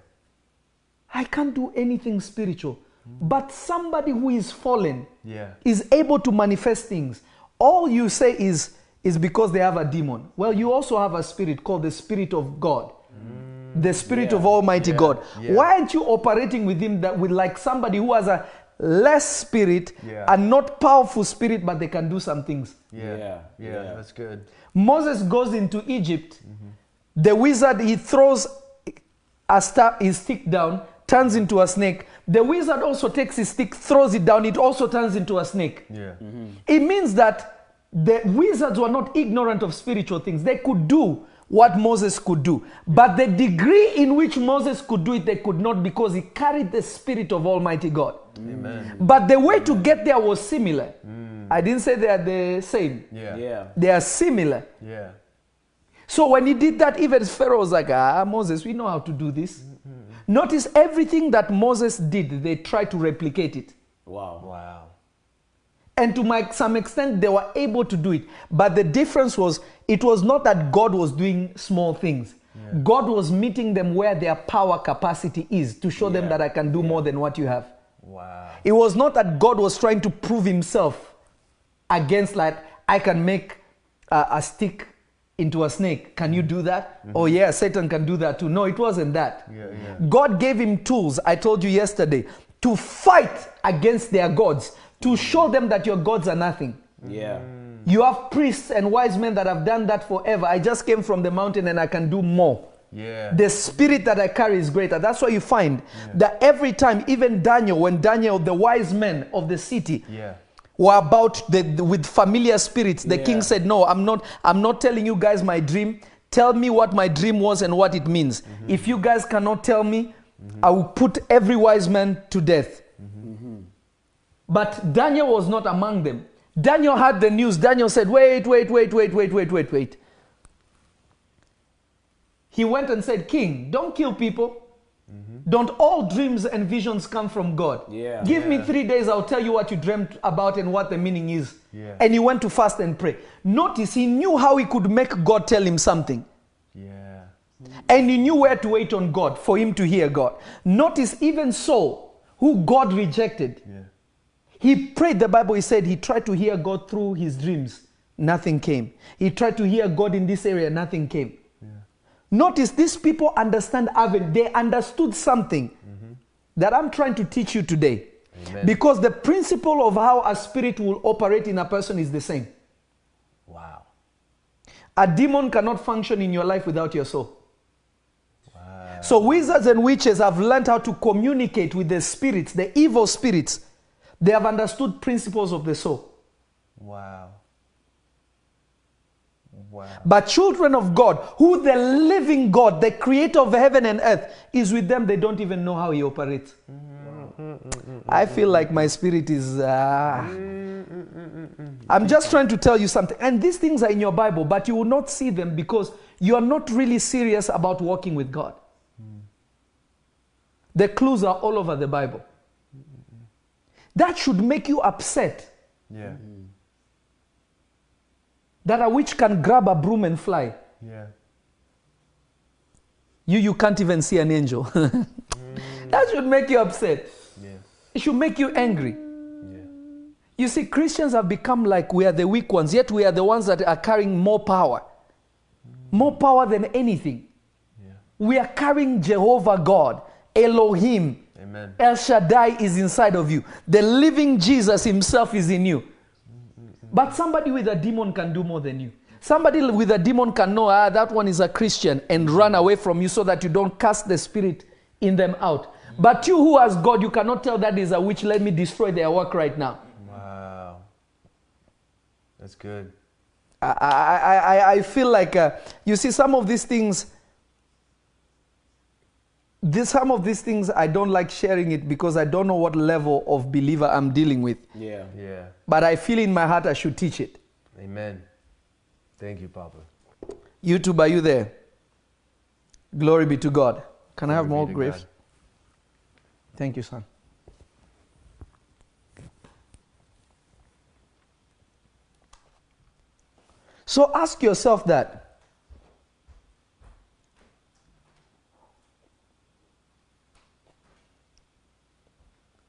I can't do anything spiritual. Mm. But somebody who is fallen Yeah. is able to manifest things. All you say is, is because they have a demon. Well, you also have a spirit called the Spirit of God. Mm. The Spirit Yeah. of Almighty Yeah. God. Yeah. Why aren't you operating with Him that with like somebody who has a less spirit Yeah. and not powerful spirit, but they can do some things? Yeah. Yeah. Yeah. Yeah. That's good. Moses goes into Egypt. The wizard, he throws a staff, his stick down, turns into a snake. The wizard also takes his stick, throws it down, it also turns into a snake. Yeah. It means that the wizards were not ignorant of spiritual things. They could do what Moses could do. But the degree in which Moses could do it, they could not because he carried the spirit of Almighty God. Amen. But the way to get there was similar. I didn't say they are the same, Yeah. Yeah. they are similar. Yeah. So when he did that, even Pharaoh was like, ah, Moses, we know how to do this. Notice everything that Moses did, they tried to replicate it. Wow. Wow. And to my, some extent, they were able to do it. But the difference was, it was not that God was doing small things. God was meeting them where their power capacity is to show them that I can do more than what you have. Wow. It was not that God was trying to prove himself against, like, I can make a, a stick into a snake. Can you mm-hmm. do that? Mm-hmm. Oh, yeah, Satan can do that too. No, it wasn't that. Yeah, yeah. God gave him tools, I told you yesterday, to fight against their gods, to mm-hmm. show them that your gods are nothing. Yeah. You have priests and wise men that have done that forever. I just came from the mountain and I can do more. Yeah. The spirit that I carry is greater. That's why you find that every time, even Daniel, when Daniel, the wise men of the city, Yeah. were about the, the- with familiar spirits, the king said, "No, I'm not. I'm not telling you guys my dream. Tell me what my dream was and what it means. Mm-hmm. If you guys cannot tell me, I will put every wise man to death." Mm-hmm. But Daniel was not among them. Daniel had the news. Daniel said, Wait, wait, wait, wait, wait, wait, wait, wait. He went and said, King, don't kill people. Mm-hmm. Don't all dreams and visions come from God? Yeah. Give me three days, I'll tell you what you dreamt about and what the meaning is. Yeah. And he went to fast and pray. Notice he knew how he could make God tell him something. Yeah. And he knew where to wait on God for him to hear God. Notice even Saul, who God rejected, Yeah. He prayed, the Bible he said he tried to hear God through his dreams. Nothing came. He tried to hear God in this area, nothing came. Notice these people understand Avon. They understood something mm-hmm. that I'm trying to teach you today. Amen. Because the principle of how a spirit will operate in a person is the same. Wow. A demon cannot function in your life without your soul. So wizards and witches have learned how to communicate with the spirits, the evil spirits. They have understood principles of the soul. Wow. Wow. But children of God, who the living God, the creator of heaven and earth, is with them, they don't even know how he operates. I feel like my spirit is. Uh, I'm just trying to tell you something. And these things are in your Bible, but you will not see them because you are not really serious about walking with God. The clues are all over the Bible. That should make you upset Yeah. that a witch can grab a broom and fly. Yeah. You, you can't even see an angel. that should make you upset. Yeah. It should make you angry. Yeah. You see, Christians have become like we are the weak ones, yet we are the ones that are carrying more power. More power than anything. Yeah. We are carrying Jehovah God, Elohim. Amen. El Shaddai is inside of you. The living Jesus himself is in you. But somebody with a demon can do more than you. Somebody with a demon can know, ah, that one is a Christian and run away from you so that you don't cast the spirit in them out. But you who has God, you cannot tell that is a witch, let me destroy their work right now. Wow. That's good. I, I, I, I feel like, uh, you see, some of these things, this, some of these things, I don't like sharing it because I don't know what level of believer I'm dealing with. Yeah. Yeah. But I feel in my heart I should teach it. Amen. Thank you, Papa. YouTube, are you there? Glory be to God. Can I have more be to grapes? God. Thank you, son. So ask yourself that.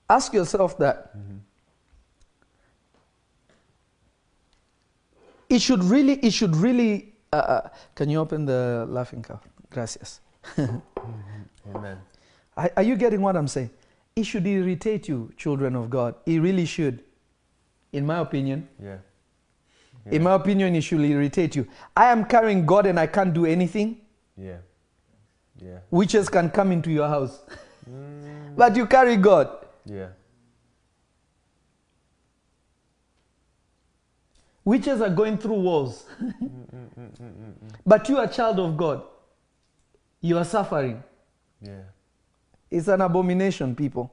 Ask yourself that. It should really, it should really. Uh, uh, can you open the laughing cow? Gracias. Amen. Are, are you getting what I'm saying? It should irritate you, children of God. It really should. In my opinion. Yeah. In my opinion, it should irritate you. I am carrying God and I can't do anything. Yeah. Yeah. Witches can come into your house. but you carry God. Yeah. Witches are going through walls. but you are a child of God. You are suffering. Yeah. It's an abomination, people.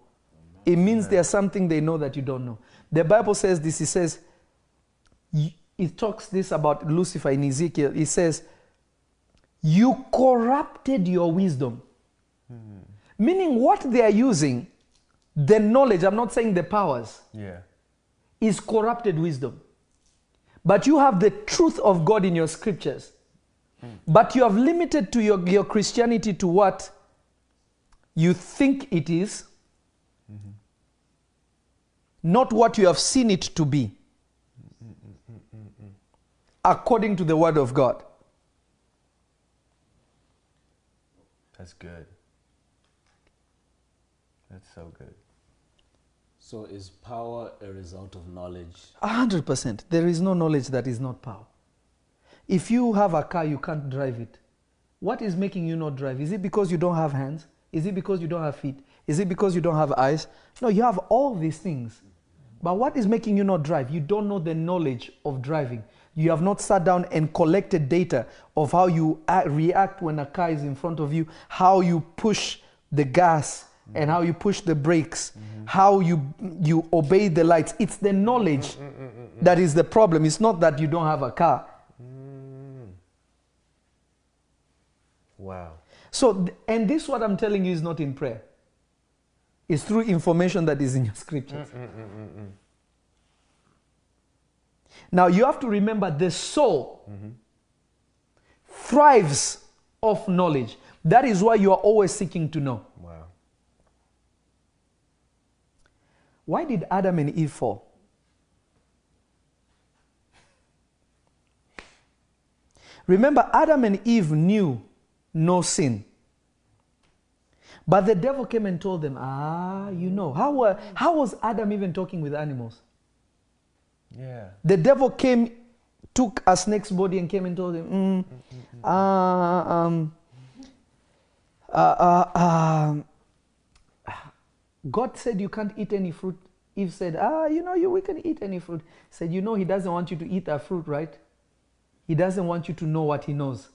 It means there's something they know that you don't know. The Bible says this. It says, it talks this about Lucifer in Ezekiel. It says, You corrupted your wisdom. Hmm. Meaning, what they are using, the knowledge, I'm not saying the powers, Yeah. is corrupted wisdom. But you have the truth of God in your scriptures. Hmm. But you have limited to your, your Christianity to what you think it is, mm-hmm. not what you have seen it to be, according to the Word of God. That's good. That's so good. So is power a result of knowledge? A hundred percent. There is no knowledge that is not power. If you have a car, you can't drive it. What is making you not drive? Is it because you don't have hands? Is it because you don't have feet? Is it because you don't have eyes? No, you have all these things. But what is making you not drive? You don't know the knowledge of driving. You have not sat down and collected data of how you act, react when a car is in front of you, how you push the gas Mm-hmm. and how you push the brakes, mm-hmm. how you you obey the lights. It's the knowledge mm-hmm, that is the problem. It's not that you don't have a car. Mm. Wow. So, and this what I'm telling you is not in prayer. It's through information that is in your scriptures. Mm, mm, now you have to remember the soul thrives off knowledge. That is why you are always seeking to know. Wow. Why did Adam and Eve fall? Remember, Adam and Eve knew no sin. But the devil came and told them, ah, you know. How, were, how was Adam even talking with animals? Yeah. The devil came, took a snake's body and came and told him, mm, uh, um, uh, uh, um, God said you can't eat any fruit. Eve said, ah, you know, you, we can eat any fruit. Said, you know, he doesn't want you to eat that fruit, right? He doesn't want you to know what he knows.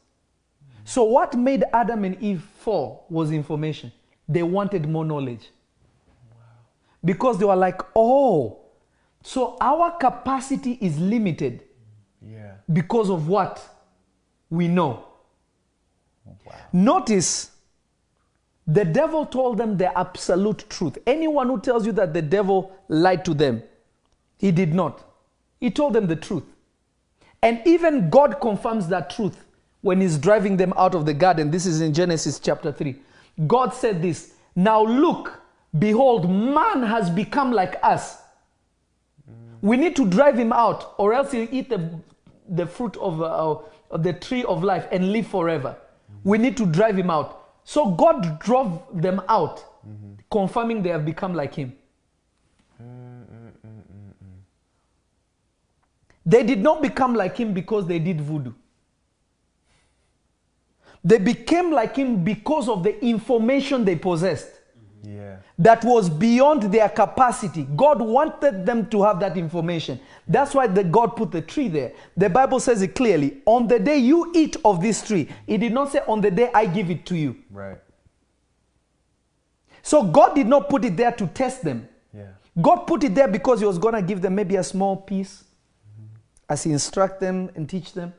So what made Adam and Eve fall was information. They wanted more knowledge. Because they were like, oh, so our capacity is limited Yeah. because of what we know. Notice the devil told them the absolute truth. Anyone who tells you that the devil lied to them, he did not. He told them the truth. And even God confirms that truth when he's driving them out of the garden. This is in Genesis chapter 3. God said this Now look, behold, man has become like us. We need to drive him out, or else he'll eat the, the fruit of, uh, of the tree of life and live forever. We need to drive him out. So God drove them out, confirming they have become like him. They did not become like him because they did voodoo. They became like him because of the information they possessed Yeah. that was beyond their capacity. God wanted them to have that information. That's why the God put the tree there. The Bible says it clearly. On the day you eat of this tree, it did not say on the day I give it to you. Right. So God did not put it there to test them. Yeah. God put it there because He was going to give them maybe a small piece as He instruct them and teach them.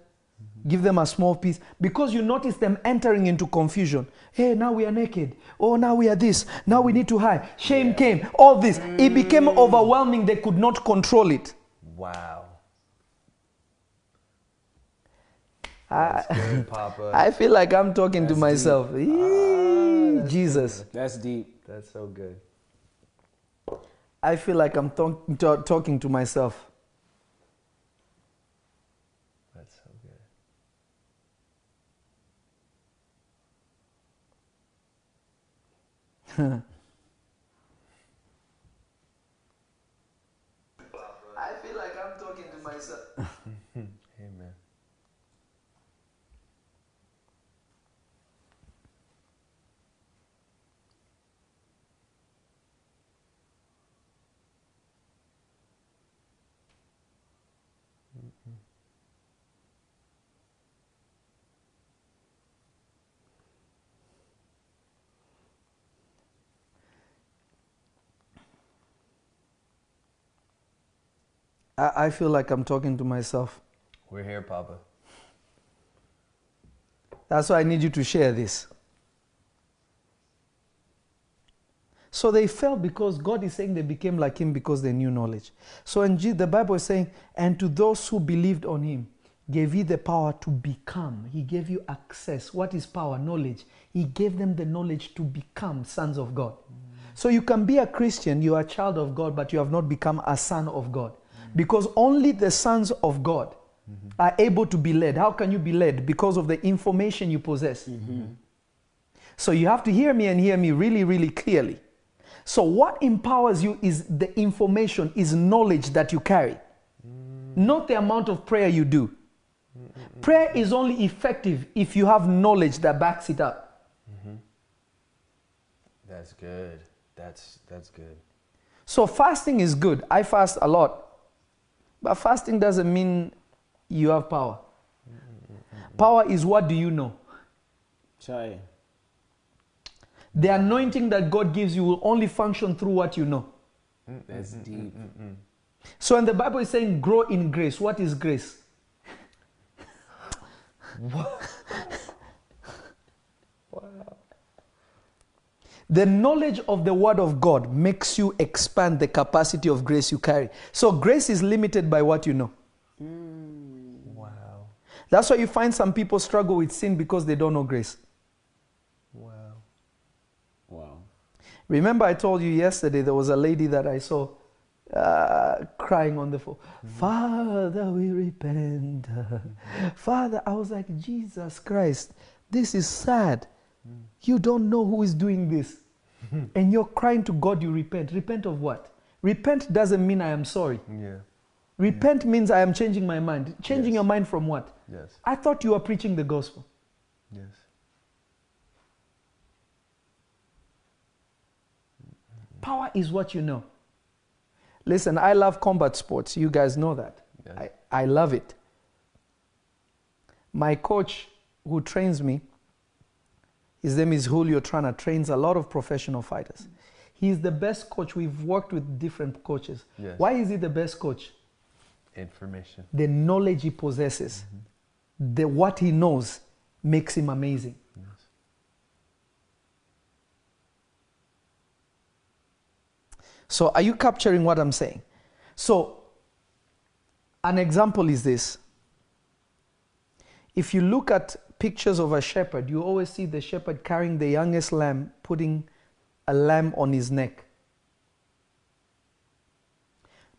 Give them a small piece because you notice them entering into confusion. Hey, now we are naked. Oh, now we are this. Now we need to hide. Shame came. All this. It became overwhelming. They could not control it. Wow. I, Good, Papa. I feel like I'm talking to That's myself. Ah, eee, Jesus. That's deep. That's so good. I feel like I'm talk- ta- talking to myself. huh I, I feel like I'm talking to myself. We're here, Papa. That's why I need you to share this. So they fell because God is saying they became like him because they knew knowledge. So in Je- the Bible is saying, and to those who believed on him, gave you the power to become. He gave you access. What is power? Knowledge. He gave them the knowledge to become sons of God. So you can be a Christian, you are a child of God, but you have not become a son of God. Because only the sons of God mm-hmm. are able to be led. How can you be led? Because of the information you possess. Mm-hmm. So you have to hear me and hear me really, really clearly. So what empowers you is the information, is knowledge that you carry, mm. not the amount of prayer you do. Prayer is only effective if you have knowledge that backs it up. Mm-hmm. That's good. That's that's good. So fasting is good. I fast a lot. But fasting doesn't mean you have power. Power is what do you know? Chai. The anointing that God gives you will only function through what you know. Mm, that's mm, mm, deep. So when the Bible is saying grow in grace, what is grace? The knowledge of the Word of God makes you expand the capacity of grace you carry. So grace is limited by what you know. Hmm. Wow. That's why you find some people struggle with sin because they don't know grace. Wow. Wow. Remember, I told you yesterday there was a lady that I saw uh, crying on the phone. Hmm. Father, we repent. Hmm. Father, I was like, Jesus Christ, this is sad. You don't know who is doing this. and you're crying to God, you repent. Repent of what? Repent doesn't mean I am sorry. Yeah. Repent means I am changing my mind. Changing Yes. your mind from what? Yes. I thought you were preaching the gospel. Yes. Power is what you know. Listen, I love combat sports. You guys know that. Yes. I, I love it. My coach who trains me, his name is Julio Trana, trains a lot of professional fighters. He's the best coach. We've worked with different coaches. Yes. Why is he the best coach? Information. The knowledge he possesses, mm-hmm. the what he knows makes him amazing. Yes. So, are you capturing what I'm saying? So, an example is this. If you look at pictures of a shepherd, you always see the shepherd carrying the youngest lamb, putting a lamb on his neck.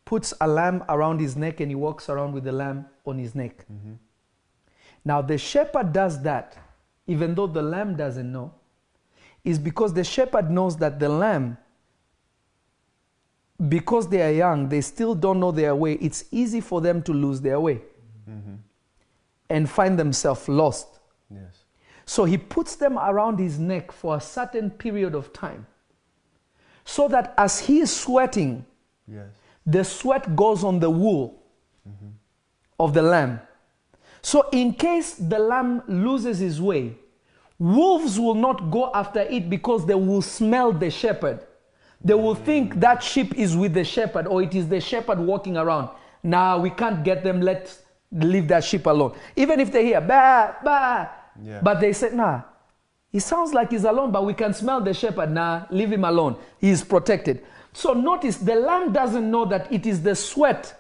Puts a lamb around his neck and he walks around with the lamb on his neck. Mm-hmm. Now, the shepherd does that, even though the lamb doesn't know, is because the shepherd knows that the lamb because they are young, they still don't know their way. It's easy for them to lose their way mm-hmm. and find themselves lost. Yes. So he puts them around his neck for a certain period of time so that as he is sweating, Yes. the sweat goes on the wool mm-hmm. of the lamb. So, in case the lamb loses his way, wolves will not go after it because they will smell the shepherd. They will mm-hmm. think that sheep is with the shepherd or it is the shepherd walking around. Now we can't get them, let's leave that sheep alone. Even if they hear, bah, bah, Yeah. but they said, nah, he sounds like he's alone, but we can smell the shepherd. Nah, leave him alone. He is protected. So notice the lamb doesn't know that it is the sweat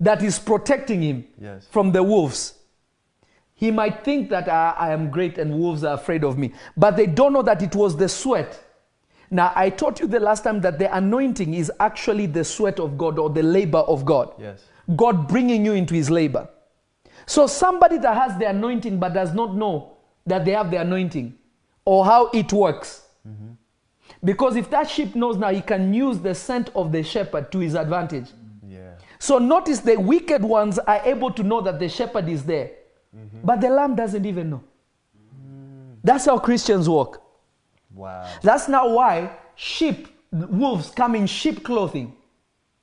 that is protecting him Yes. from the wolves. He might think that "Ah, I am great and wolves are afraid of me, but they don't know that it was the sweat. Now, I taught you the last time that the anointing is actually the sweat of God or the labor of God. Yes. God bringing you into his labor. So, somebody that has the anointing but does not know that they have the anointing or how it works. Mm-hmm. Because if that sheep knows now, he can use the scent of the shepherd to his advantage. Yeah. So, notice the wicked ones are able to know that the shepherd is there, mm-hmm. but the lamb doesn't even know. Mm. That's how Christians walk. Wow. That's now why sheep, wolves come in sheep clothing.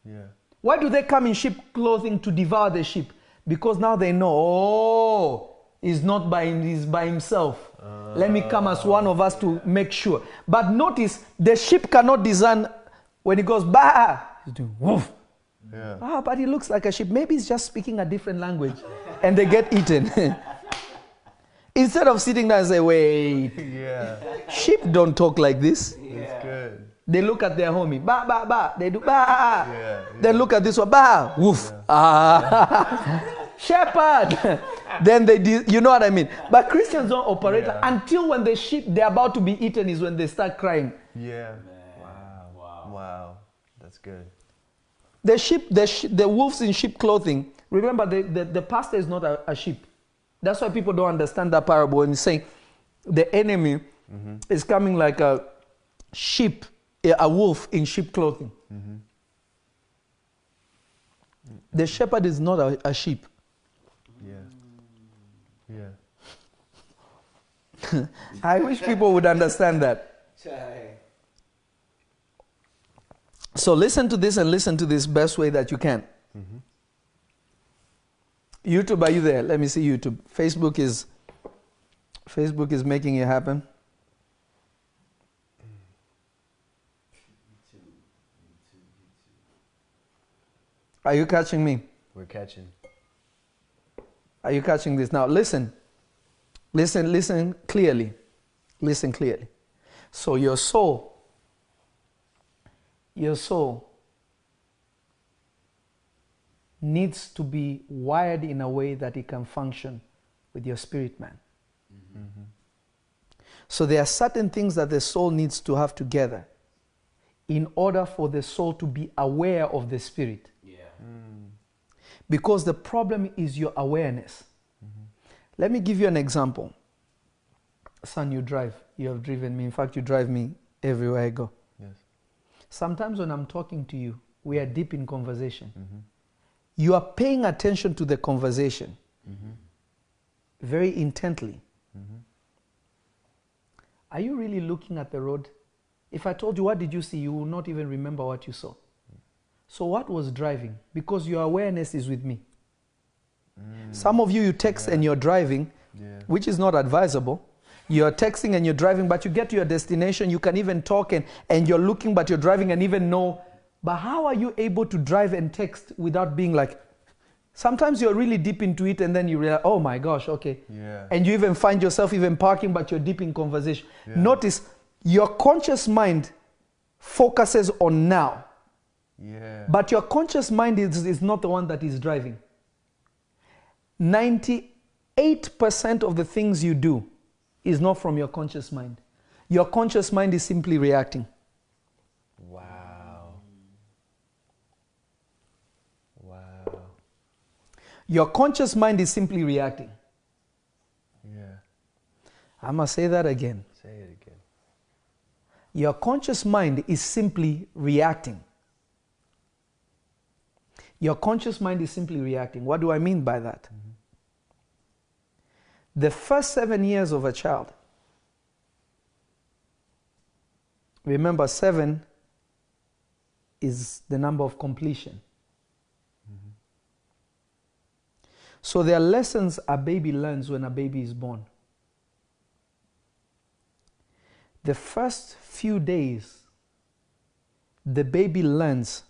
Yeah. Why do they come in sheep clothing to devour the sheep? Because now they know, oh, he's not by he's by himself. Let me come as one of us to make sure. But notice the sheep cannot discern when he goes bah, he's doing woof. Yeah. Ah, but he looks like a sheep. Maybe he's just speaking a different language, and they get eaten. Instead of sitting there and say, wait, Yeah. sheep don't talk like this. That's good. They look at their homie, ba ba ba. They do ba. Yeah, Then look at this one, ba, woof. Ah, shepherd. then they, do, you know what I mean. But Christians don't operate Yeah. until when the sheep they're about to be eaten is when they start crying. Yeah. Wow. Wow. Wow. That's good. The sheep, the, sh- the wolves in sheep clothing. Remember, the, the, the pastor is not a, a sheep. That's why people don't understand that parable. And he's saying the enemy mm-hmm. is coming like a sheep, a a wolf in sheep clothing. Mm-hmm. The shepherd is not a, a sheep. Yeah. Yeah. I wish people would understand that. So listen to this and listen to this best way that you can. YouTube, are you there? Let me see YouTube. Facebook is Facebook is making it happen. Are you catching me? We're catching. Are you catching this? Now listen. Listen, listen clearly. Listen clearly. So your soul, your soul needs to be wired in a way that it can function with your spirit man. Mm-hmm. So there are certain things that the soul needs to have together in order for the soul to be aware of the spirit. Yeah. Mm. Because the problem is your awareness. Let me give you an example. Son, you drive. You have driven me. In fact, you drive me everywhere I go. Yes. Sometimes when I'm talking to you, we are deep in conversation. Mm-hmm. You are paying attention to the conversation mm-hmm. very intently. Mm-hmm. Are you really looking at the road? If I told you, what did you see? You will not even remember what you saw. So, what was driving? Because your awareness is with me. Mm. Some of you, you text and you're driving, Yeah. which is not advisable. You're texting and you're driving, but you get to your destination, you can even talk and, and you're looking, but you're driving and even know. But how are you able to drive and text without being like, sometimes you're really deep into it and then you realize, oh my gosh, okay. Yeah. And you even find yourself even parking, but you're deep in conversation. Yeah. Notice your conscious mind focuses on now, Yeah. but your conscious mind is, is not the one that is driving. 98% of the things you do is not from your conscious mind. Your conscious mind is simply reacting. Wow. Wow. Your conscious mind is simply reacting. Yeah. I must say that again. Say it again. Your conscious mind is simply reacting. Your conscious mind is simply reacting. What do I mean by that? Mm-hmm. The first seven years of a child, remember, seven is the number of completion. Mm-hmm. So there are lessons a baby learns when a baby is born. The first few days, the baby learns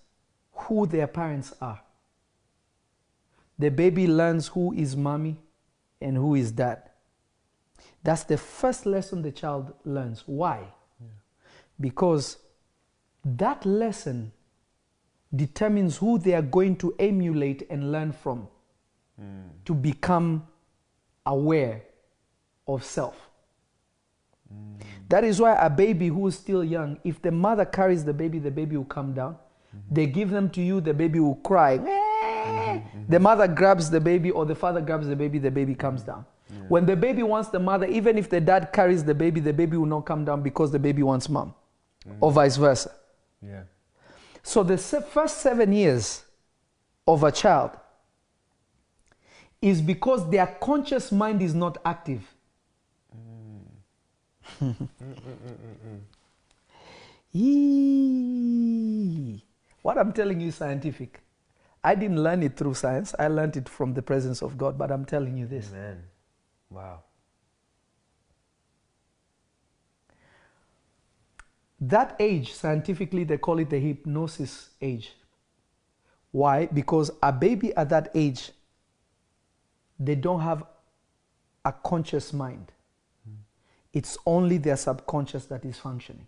who their parents are. The baby learns who is mommy and who is that. That's the first lesson the child learns. Why? Because that lesson determines who they are going to emulate and learn from to become aware of self. That is why a baby who is still young, if the mother carries the baby, the baby will come down. They give them to you, the baby will cry. The mother grabs the baby or the father grabs the baby, the baby comes down. When the baby wants the mother, even if the dad carries the baby, the baby will not come down because the baby wants mom, mm. or vice versa. Yeah. So the se- first seven years of a child is because their conscious mind is not active. Mm. Eee. What I'm telling you is scientific. I didn't learn it through science. I learned it from the presence of God, but I'm telling you this. Amen. Wow. That age, scientifically, they call it the hypnosis age. Why? Because a baby at that age, they don't have a conscious mind. Hmm. It's only their subconscious that is functioning.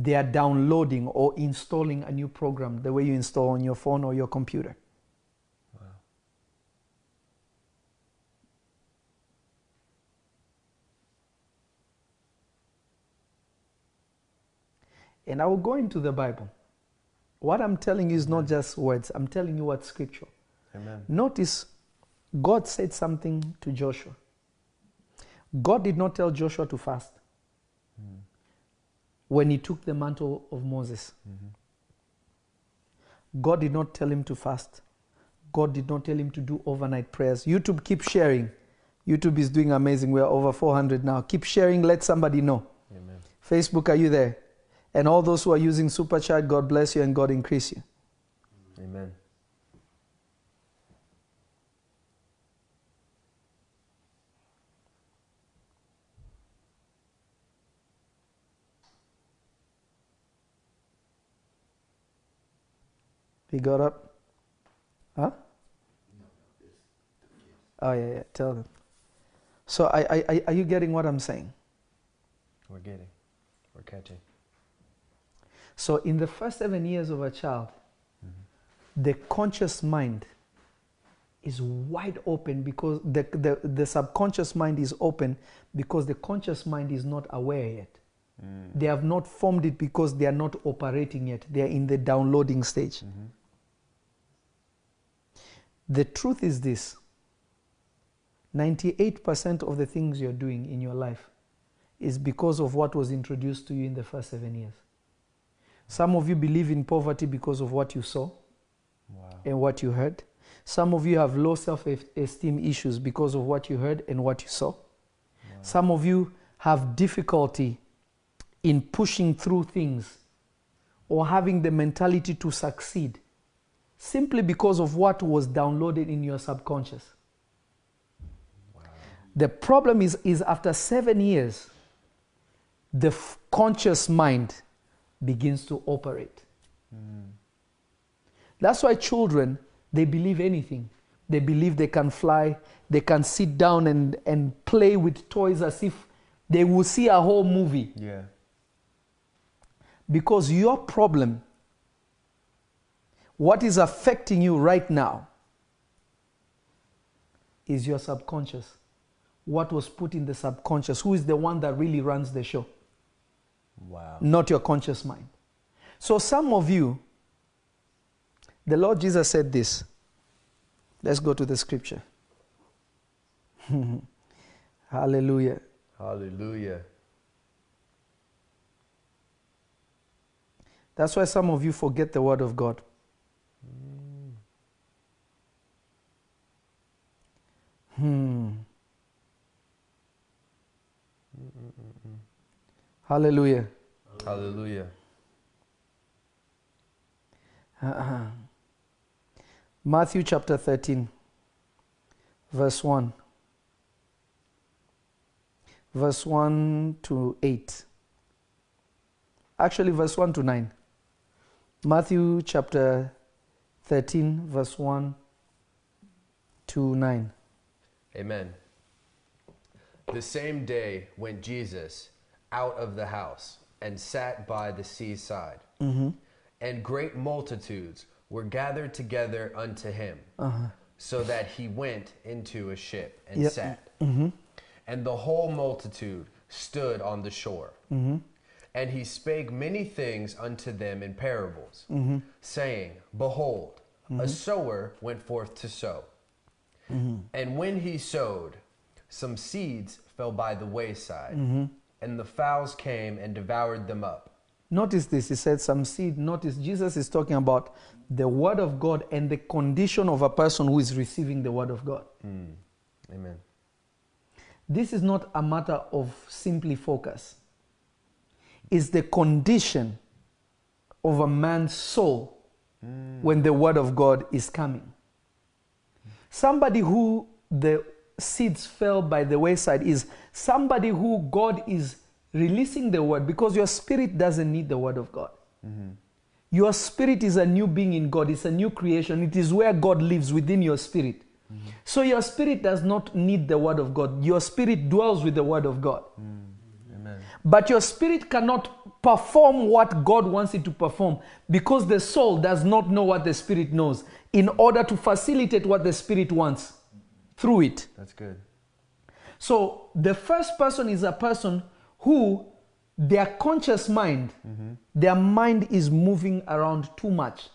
They are downloading or installing a new program the way you install on your phone or your computer. And I will go into the Bible. What I'm telling you is not just words, I'm telling you what scripture. Amen. Notice God said something to Joshua. God did not tell Joshua to fast when he took the mantle of Moses. God did not tell him to fast. God did not tell him to do overnight prayers. YouTube, keep sharing. YouTube is doing amazing. We're over 400 now. Keep sharing. Let somebody know. Amen. Facebook, are you there? And all those who are using Super Chat, God bless you and God increase you. Amen. He got up? Huh? Oh, yeah, yeah. Tell them. So, I, I, I- are you getting what I'm saying? We're getting. We're catching. So, in the first seven years of a child, mm-hmm. the conscious mind is wide open because the, the, the subconscious mind is open because the conscious mind is not aware yet. Mm. They have not formed it because they are not operating yet. They are in the downloading stage. Mm-hmm. The truth is this 98% of the things you're doing in your life is because of what was introduced to you in the first seven years. Some of you believe in poverty because of what you saw Wow. and what you heard. Some of you have low self esteem issues because of what you heard and what you saw. Some of you have difficulty in pushing through things or having the mentality to succeed simply because of what was downloaded in your subconscious. The problem is, is after seven years, the f- conscious mind begins to operate. Hmm. That's why children, they believe anything. They believe they can fly, they can sit down and, and play with toys as if they will see a whole movie. Yeah. Because your problem, what is affecting you right now, is your subconscious. What was put in the subconscious? Who is the one that really runs the show? Wow. not your conscious mind. So, some of you, the Lord Jesus said this. Let's go to the scripture. Hallelujah. Hallelujah. That's why some of you forget the word of God. Hmm. Hallelujah. Hallelujah. Uh-huh. Matthew chapter 13, verse 1. Verse 1 to 8. Actually, verse 1 to 9. Matthew chapter 13, verse 1 to 9. Amen. The same day went Jesus out of the house and sat by the seaside. Mm-hmm. And great multitudes were gathered together unto him, uh-huh. so that he went into a ship and Yep. sat. Mm-hmm. And the whole multitude stood on the shore. Mm-hmm. And he spake many things unto them in parables, mm-hmm. saying, Behold, a mm-hmm. sower went forth to sow. Mm-hmm. And when he sowed, some seeds fell by the wayside, and the fowls came and devoured them up. Notice this. He said some seed. Notice Jesus is talking about the word of God and the condition of a person who is receiving the word of God. Mm. Amen. This is not a matter of simply focus. It's the condition of a man's soul when the word of God is coming. Somebody who the seeds fell by the wayside is somebody who God is releasing the word because your spirit doesn't need the word of God. Mm-hmm. Your spirit is a new being in God, it's a new creation. It is where God lives within your spirit. Mm-hmm. So your spirit does not need the word of God. Your spirit dwells with the word of God. Mm. Amen. But your spirit cannot perform what God wants it to perform because the soul does not know what the spirit knows in order to facilitate what the spirit wants through it. That's good. So the first person is a person who their conscious mind, mm-hmm. their mind is moving around too much.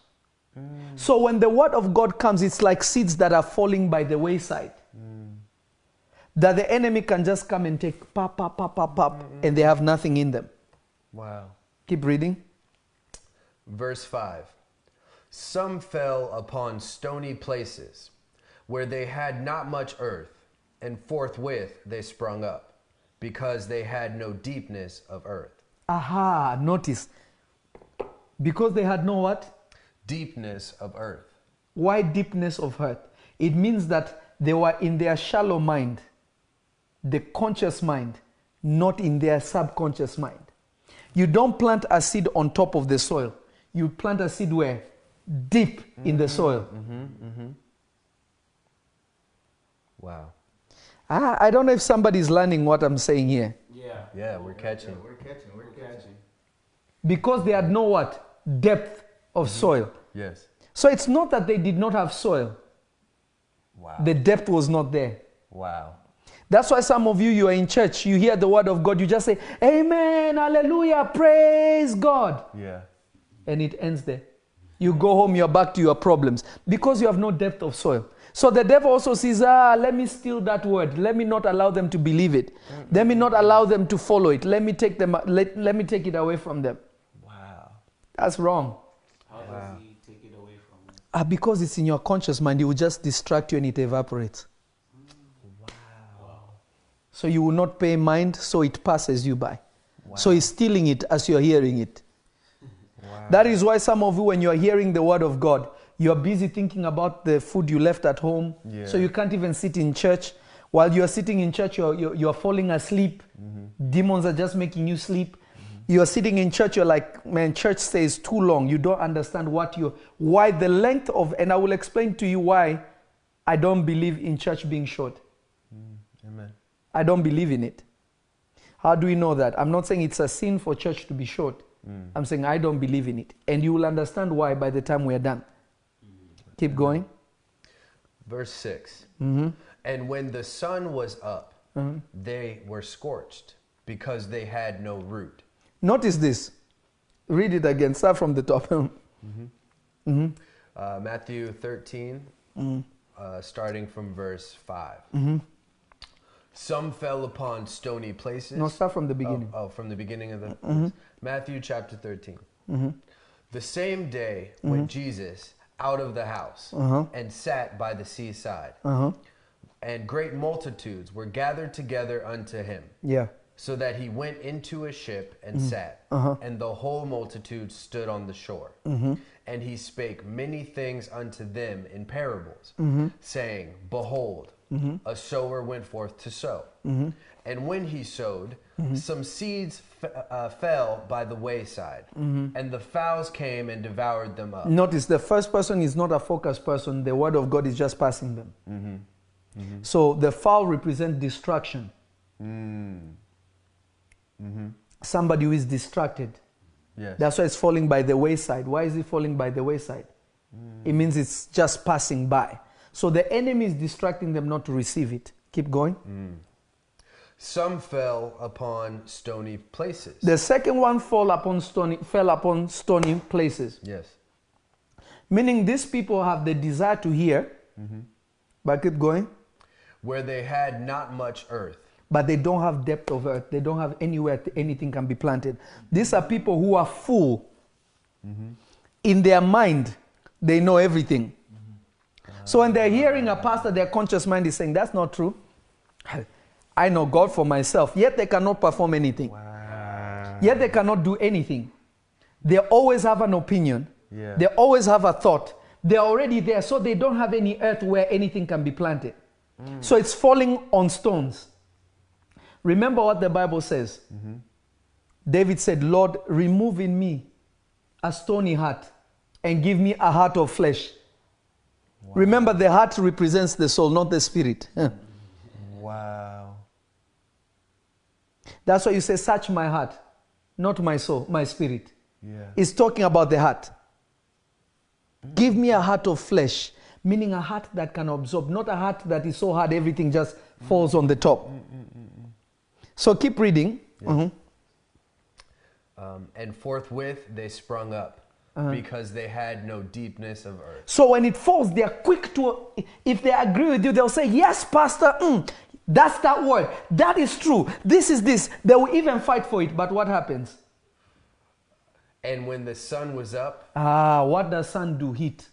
Mm. So when the word of God comes, it's like seeds that are falling by the wayside. That the enemy can just come and take pop, pop, pop, pop, pop, and they have nothing in them. Wow. Keep reading. Verse 5 Some fell upon stony places where they had not much earth, and forthwith they sprung up, because they had no deepness of earth. Aha, notice. Because they had no what? Deepness of earth. Why deepness of heart? It means that they were in their shallow mind, the conscious mind, not in their subconscious mind. You don't plant a seed on top of the soil. You plant a seed where? Deep in the soil. Mm-hmm, mm-hmm, mm-hmm. Wow. Ah, I don't know if somebody's learning what I'm saying here. Yeah. Yeah, we're catching. We're catching. We're catching. Because they had no what? Depth of soil. Yes. So it's not that they did not have soil, Wow. the depth was not there. wow. That's why some of you, you are in church, you hear the word of God, you just say, Amen, Hallelujah, praise God. Yeah. And it ends there. You go home, you're back to your problems because you have no depth of soil. So the devil also says, Ah, let me steal that word. Let me not allow them to believe it. Let me not allow them to follow it. Let me take them let, let me take it away from them. Wow. That's wrong. How does he take it away from us? Ah, because it's in your conscious mind, it will just distract you and it evaporates. So you will not pay mind, so it passes you by. So he's stealing it as you're hearing it. Wow. That is why some of you, when you're hearing the word of God, you're busy thinking about the food you left at home. Yeah. So you can't even sit in church. While you're sitting in church, you're, you're, you're falling asleep. Mm-hmm. Demons are just making you sleep. Mm-hmm. You're sitting in church, you're like, man, church stays too long. You don't understand what you, why the length of, and I will explain to you why I don't believe in church being short. I don't believe in it. How do we know that? I'm not saying it's a sin for church to be short. I'm saying I don't believe in it. And you will understand why by the time we're done. Keep going. Verse 6 Mm-hmm. And when the sun was up, they were scorched because they had no root. Notice this. Read it again. Start from the top. Uh, Matthew 13, uh, starting from verse 5. Some fell upon stony places. no, start from the Oh, beginning. Oh, from the beginning of the Matthew chapter 13. The same day went Jesus out of the house and sat by the seaside. Uh-huh. And great multitudes were gathered together unto him, Yeah. so that he went into a ship and Mm-hmm. sat. Uh-huh. And the whole multitude stood on the shore. Mm-hmm. And he spake many things unto them in parables, Mm-hmm. saying, Behold, Mm-hmm. a sower went forth to sow. Mm-hmm. And when he sowed, mm-hmm. some seeds f- uh, fell by the wayside, Mm-hmm. and the fowls came and devoured them up. Notice the first person is not a focused person. The word of God is just passing them. Mm-hmm. So the fowl represent distraction. Somebody who is distracted. Yes. That's why it's falling by the wayside. Why is it falling by the wayside? Mm. It means it's just passing by. So the enemy is distracting them not to receive it. Keep going. Some fell upon stony places. The second one fall upon stony, fell upon stony places. yes. Meaning these people have the desire to hear, mm-hmm. but keep going, Where they had not much earth. but they don't have depth of earth. They don't have anywhere th- anything can be planted. These are people who are full. Mm-hmm. In their mind, they know everything. So when they're hearing a pastor, their conscious mind is saying, That's not true. I know God for myself. Yet they cannot perform anything. Yet they cannot do anything. They always have an opinion. Yeah. They always have a thought. They're already there, so they don't have any earth where anything can be planted. Mm. So it's falling on stones. Remember what the Bible says. Mm-hmm. David said, Lord, remove in me a stony heart and give me a heart of flesh. Remember, the heart represents the soul, not the spirit. Wow. That's why you say, Search my heart, not my soul, my spirit. Yeah. It's talking about the heart. Give me a heart of flesh, meaning a heart that can absorb, not a heart that is so hard everything just falls on the top. Mm, mm, mm, so keep reading. Mhm. Um, and forthwith they sprung up because they had no deepness of earth. So when it falls, they are quick to, if they agree with you, they'll say, Yes, Pastor, mm, that's that word. That is true. This is this. They will even fight for it. But what happens? And when the sun was up, Ah, what does sun do? Heat.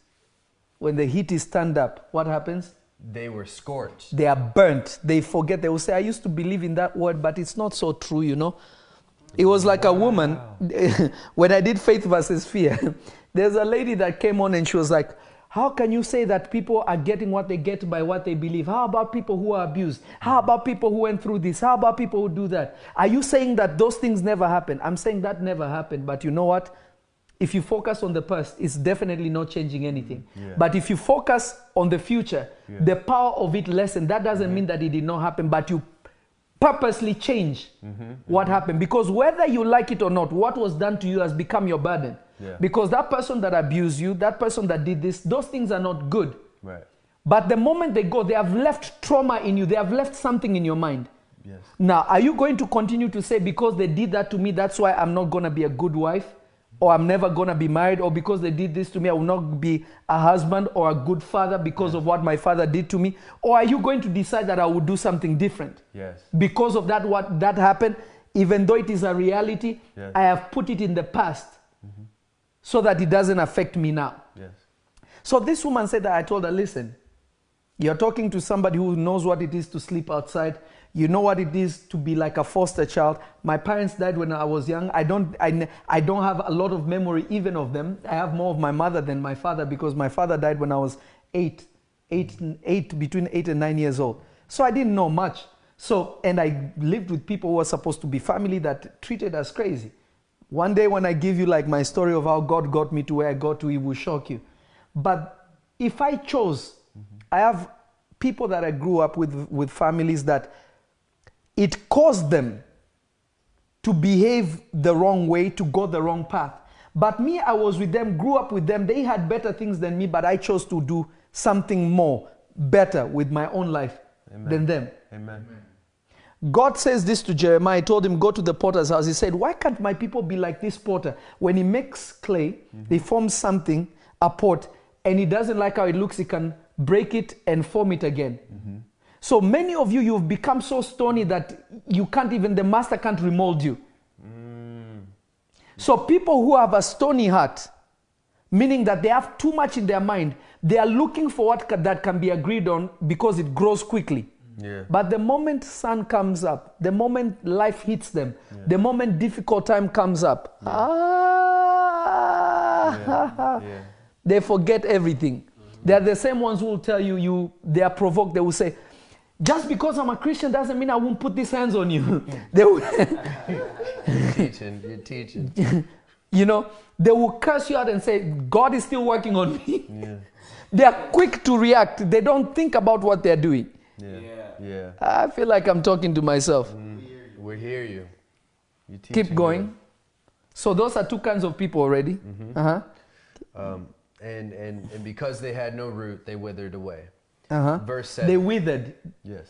When the heat is turned up, what happens? they were scorched. They are burnt. They forget. They will say, I used to believe in that word, but it's not so true, you know. It was like a woman, when I did faith versus fear, there's a lady that came on and she was like, How can you say that people are getting what they get by what they believe? How about people who are abused? How about people who went through this? How about people who do that? Are you saying that those things never happen? I'm saying that never happened, but you know what? If you focus on the past, it's definitely not changing anything. Mm, yeah. But if you focus on the future, Yeah. the power of it lessened. That doesn't mm-hmm. mean that it did not happen, but you purposely change Mm-hmm, what happened. Because whether you like it or not, what was done to you has become your burden. Yeah. Because that person that abused you, that person that did this, those things are not good. Right. But the moment they go, they have left trauma in you, they have left something in your mind. Yes. Now, are you going to continue to say, because they did that to me, that's why I'm not going to be a good wife? Or I'm never going to be married? Or because they did this to me, I will not be a husband or a good father because of what my father did to me? Or are you going to decide that I will do something different? Yes. Because of that, what that happened, even though it is a reality, Yes. I have put it in the past so that it doesn't affect me now. Yes. So this woman said that I told her, listen, you're talking to somebody who knows what it is to sleep outside. You know what it is to be like a foster child. My parents died when I was young. I don't, I, I don't have a lot of memory even of them. I have more of my mother than my father because my father died when I was eight, eight, eight, between eight and nine years old. So I didn't know much. So, and I lived with people who were supposed to be family that treated us crazy. One day when I give you like my story of how God got me to where I got to, it will shock you. But if I chose, I have people that I grew up with, with families that it caused them to behave the wrong way, to go the wrong path. But me, I was with them, grew up with them. They had better things than me, but I chose to do something more, better with my own life than them. Amen. God says this to Jeremiah. He told him, Go to the potter's house. He said, Why can't my people be like this potter? When he makes clay, mm-hmm. he forms something, a pot, and he doesn't like how it looks, he can break it and form it again. Mm-hmm. So many of you, you've become so stony that you can't even, the master can't remold you. So people who have a stony heart, meaning that they have too much in their mind, they are looking for what ca- that can be agreed on because it grows quickly. Yeah. But the moment sun comes up, the moment life hits them, the moment difficult time comes up, ah, Yeah. they forget everything. They are the same ones who will tell you, you they are provoked. They will say, just because I'm a Christian doesn't mean I won't put these hands on you. they will, You're teaching. You're teaching. you know, they will curse you out and say, God is still working on me. Yeah. they are quick to react. They don't think about what they're doing. Yeah. Yeah. I feel like I'm talking to myself. We hear you. You're Keep going. So those are two kinds of people already. Uh-huh. Um, and, and, and because they had no root, they withered away. Uh-huh. Verse They withered. yes.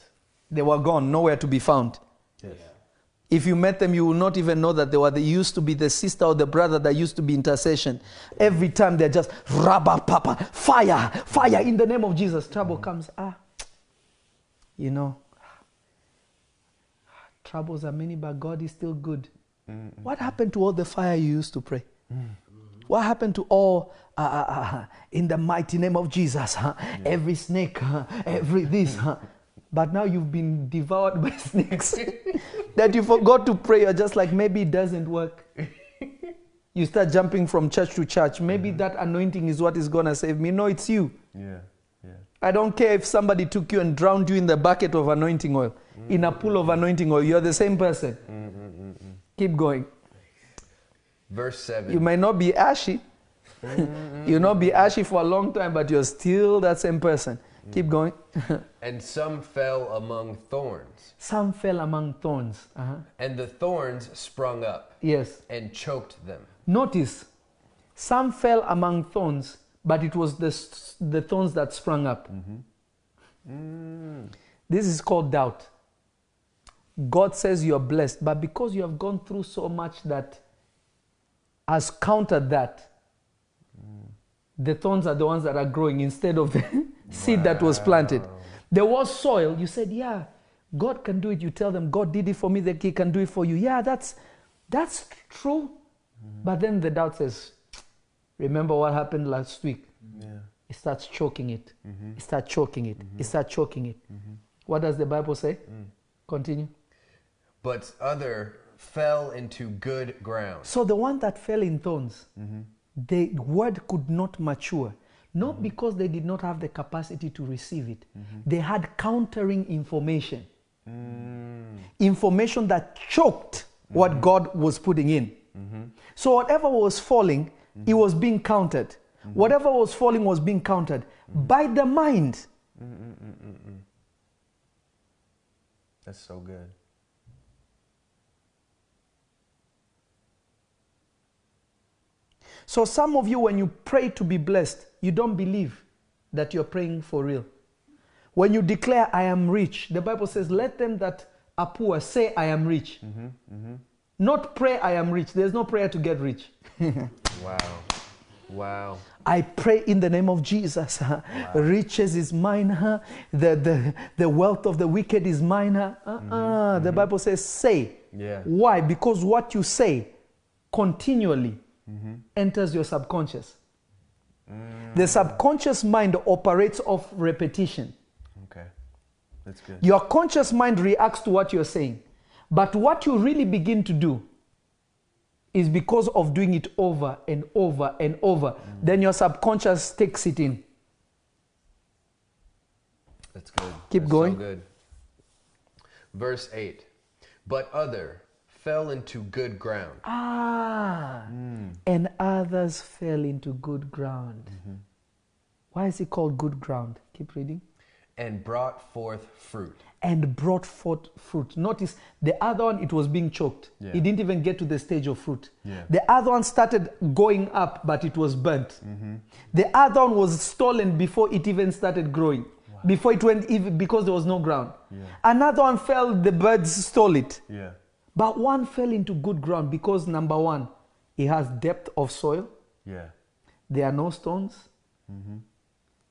They were gone, nowhere to be found. Yes. If you met them, you will not even know that they were. They used to be the sister or the brother that used to be intercession. Every time they're just rabba papa, fire, fire in the name of Jesus. Trouble comes. Ah, you know, troubles are many, but God is still good. What happened to all the fire you used to pray? What happened to all uh, in the mighty name of Jesus? huh? Every snake, every this. But now you've been devoured by snakes that you forgot to pray. You're just like, maybe it doesn't work. You start jumping from church to church. Maybe that anointing is what is going to save me. No, it's you. Yeah. Yeah. I don't care if somebody took you and drowned you in the bucket of anointing oil, mm-hmm. in a pool of anointing oil. You're the same person. Mm-hmm, mm-hmm, Keep going. Verse 7. You might not be ashy, You'll not be ashy for a long time, but you're still that same person. Keep mm. going. And some fell among thorns, Some fell among thorns. Uh-huh. and the thorns sprung up Yes. and choked them. Notice, some fell among thorns, but it was the, the thorns that sprung up. Mm-hmm. Mm. This is called doubt. God says you're blessed, but because you have gone through so much that has countered that, the thorns are the ones that are growing instead of the seed that was planted. There was soil. You said, Yeah, God can do it. You tell them, God did it for me, that He can do it for you. Yeah, that's that's true. Mm-hmm. But then the doubt says, Remember what happened last week? Yeah. It starts choking it. Mm-hmm. It starts choking it. It mm-hmm. starts choking it. What does the Bible say? Mm. Continue. But other fell into good ground. So the one that fell in thorns, the word could not mature. Not mm-hmm. because they did not have the capacity to receive it. Mm-hmm. They had countering information. Mm. Information that choked what mm-hmm. God was putting in. So whatever was falling, it was being counted. Whatever was falling was being counted by the mind. That's so good. So some of you, when you pray to be blessed, you don't believe that you're praying for real. When you declare, I am rich, the Bible says, let them that are poor say, I am rich. Mm-hmm, mm-hmm. Not pray, I am rich. There's no prayer to get rich. Wow. Wow. I pray in the name of Jesus. huh? Riches is mine. huh? The, the, the wealth of the wicked is mine. huh? Uh-uh. Mm-hmm, the Bible says, say. Yeah. Why? Because what you say continually enters your subconscious. The subconscious mind operates off repetition. Okay. That's good. Your conscious mind reacts to what you're saying. But what you really begin to do is because of doing it over and over and over. Mm. Then your subconscious takes it in. That's good. Keep That's going. So good. Verse 8. But other fell into good ground. Ah, hmm. and others fell into good ground. Mm-hmm. Why is it called good ground? Keep reading. and brought forth fruit. And brought forth fruit. Notice the other one, it was being choked. Yeah. It didn't even get to the stage of fruit. Yeah. The other one started going up, but it was burnt. Mm-hmm. The other one was stolen before it even started growing. Before it went, even because there was no ground. Yeah. Another one fell, the birds stole it. Yeah. But one fell into good ground because number one, it has depth of soil. Yeah. There are no stones. Mm-hmm.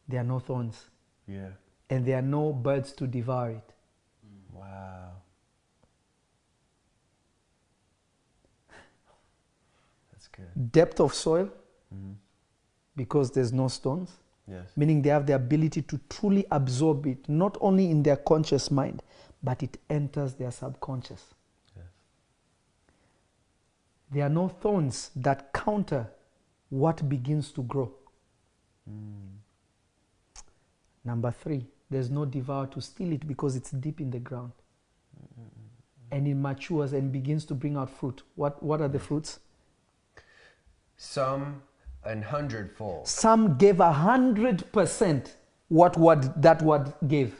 There are no thorns. Yeah. And there are no birds to devour it. Wow. That's good. Depth of soil mm-hmm. because there's no stones, Yes. meaning they have the ability to truly absorb it, not only in their conscious mind, but it enters their subconscious. There are no thorns that counter what begins to grow. Number three, there's no devourer to steal it because it's deep in the ground. And it matures and begins to bring out fruit. What, what are the fruits? Some an hundredfold. Some gave a hundred percent what word that word gave.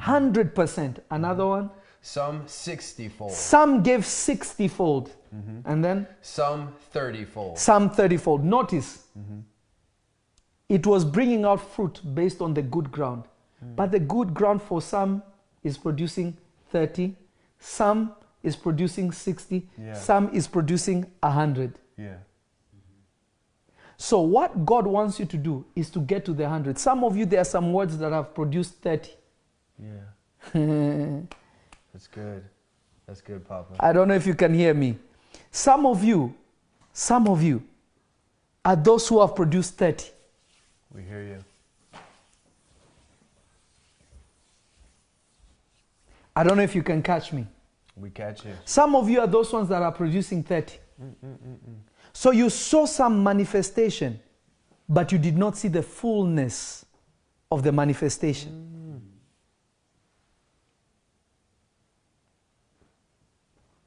100%. Another one? Some sixtyfold. Some gave 60 fold. And then Some thirtyfold. some 30 fold. Notice, mm-hmm. it was bringing out fruit based on the good ground. Mm. But the good ground for some is producing 30, some is producing 60, Yeah. some is producing 100. Yeah. So, what God wants you to do is to get to the 100. Some of you, there are some words that have produced 30. Yeah. That's good. That's good, Papa. I don't know if you can hear me. Some of you, some of you are those who have produced 30. We hear you. I don't know if you can catch me. We catch you. Some of you are those ones that are producing 30. So you saw some manifestation, but you did not see the fullness of the manifestation.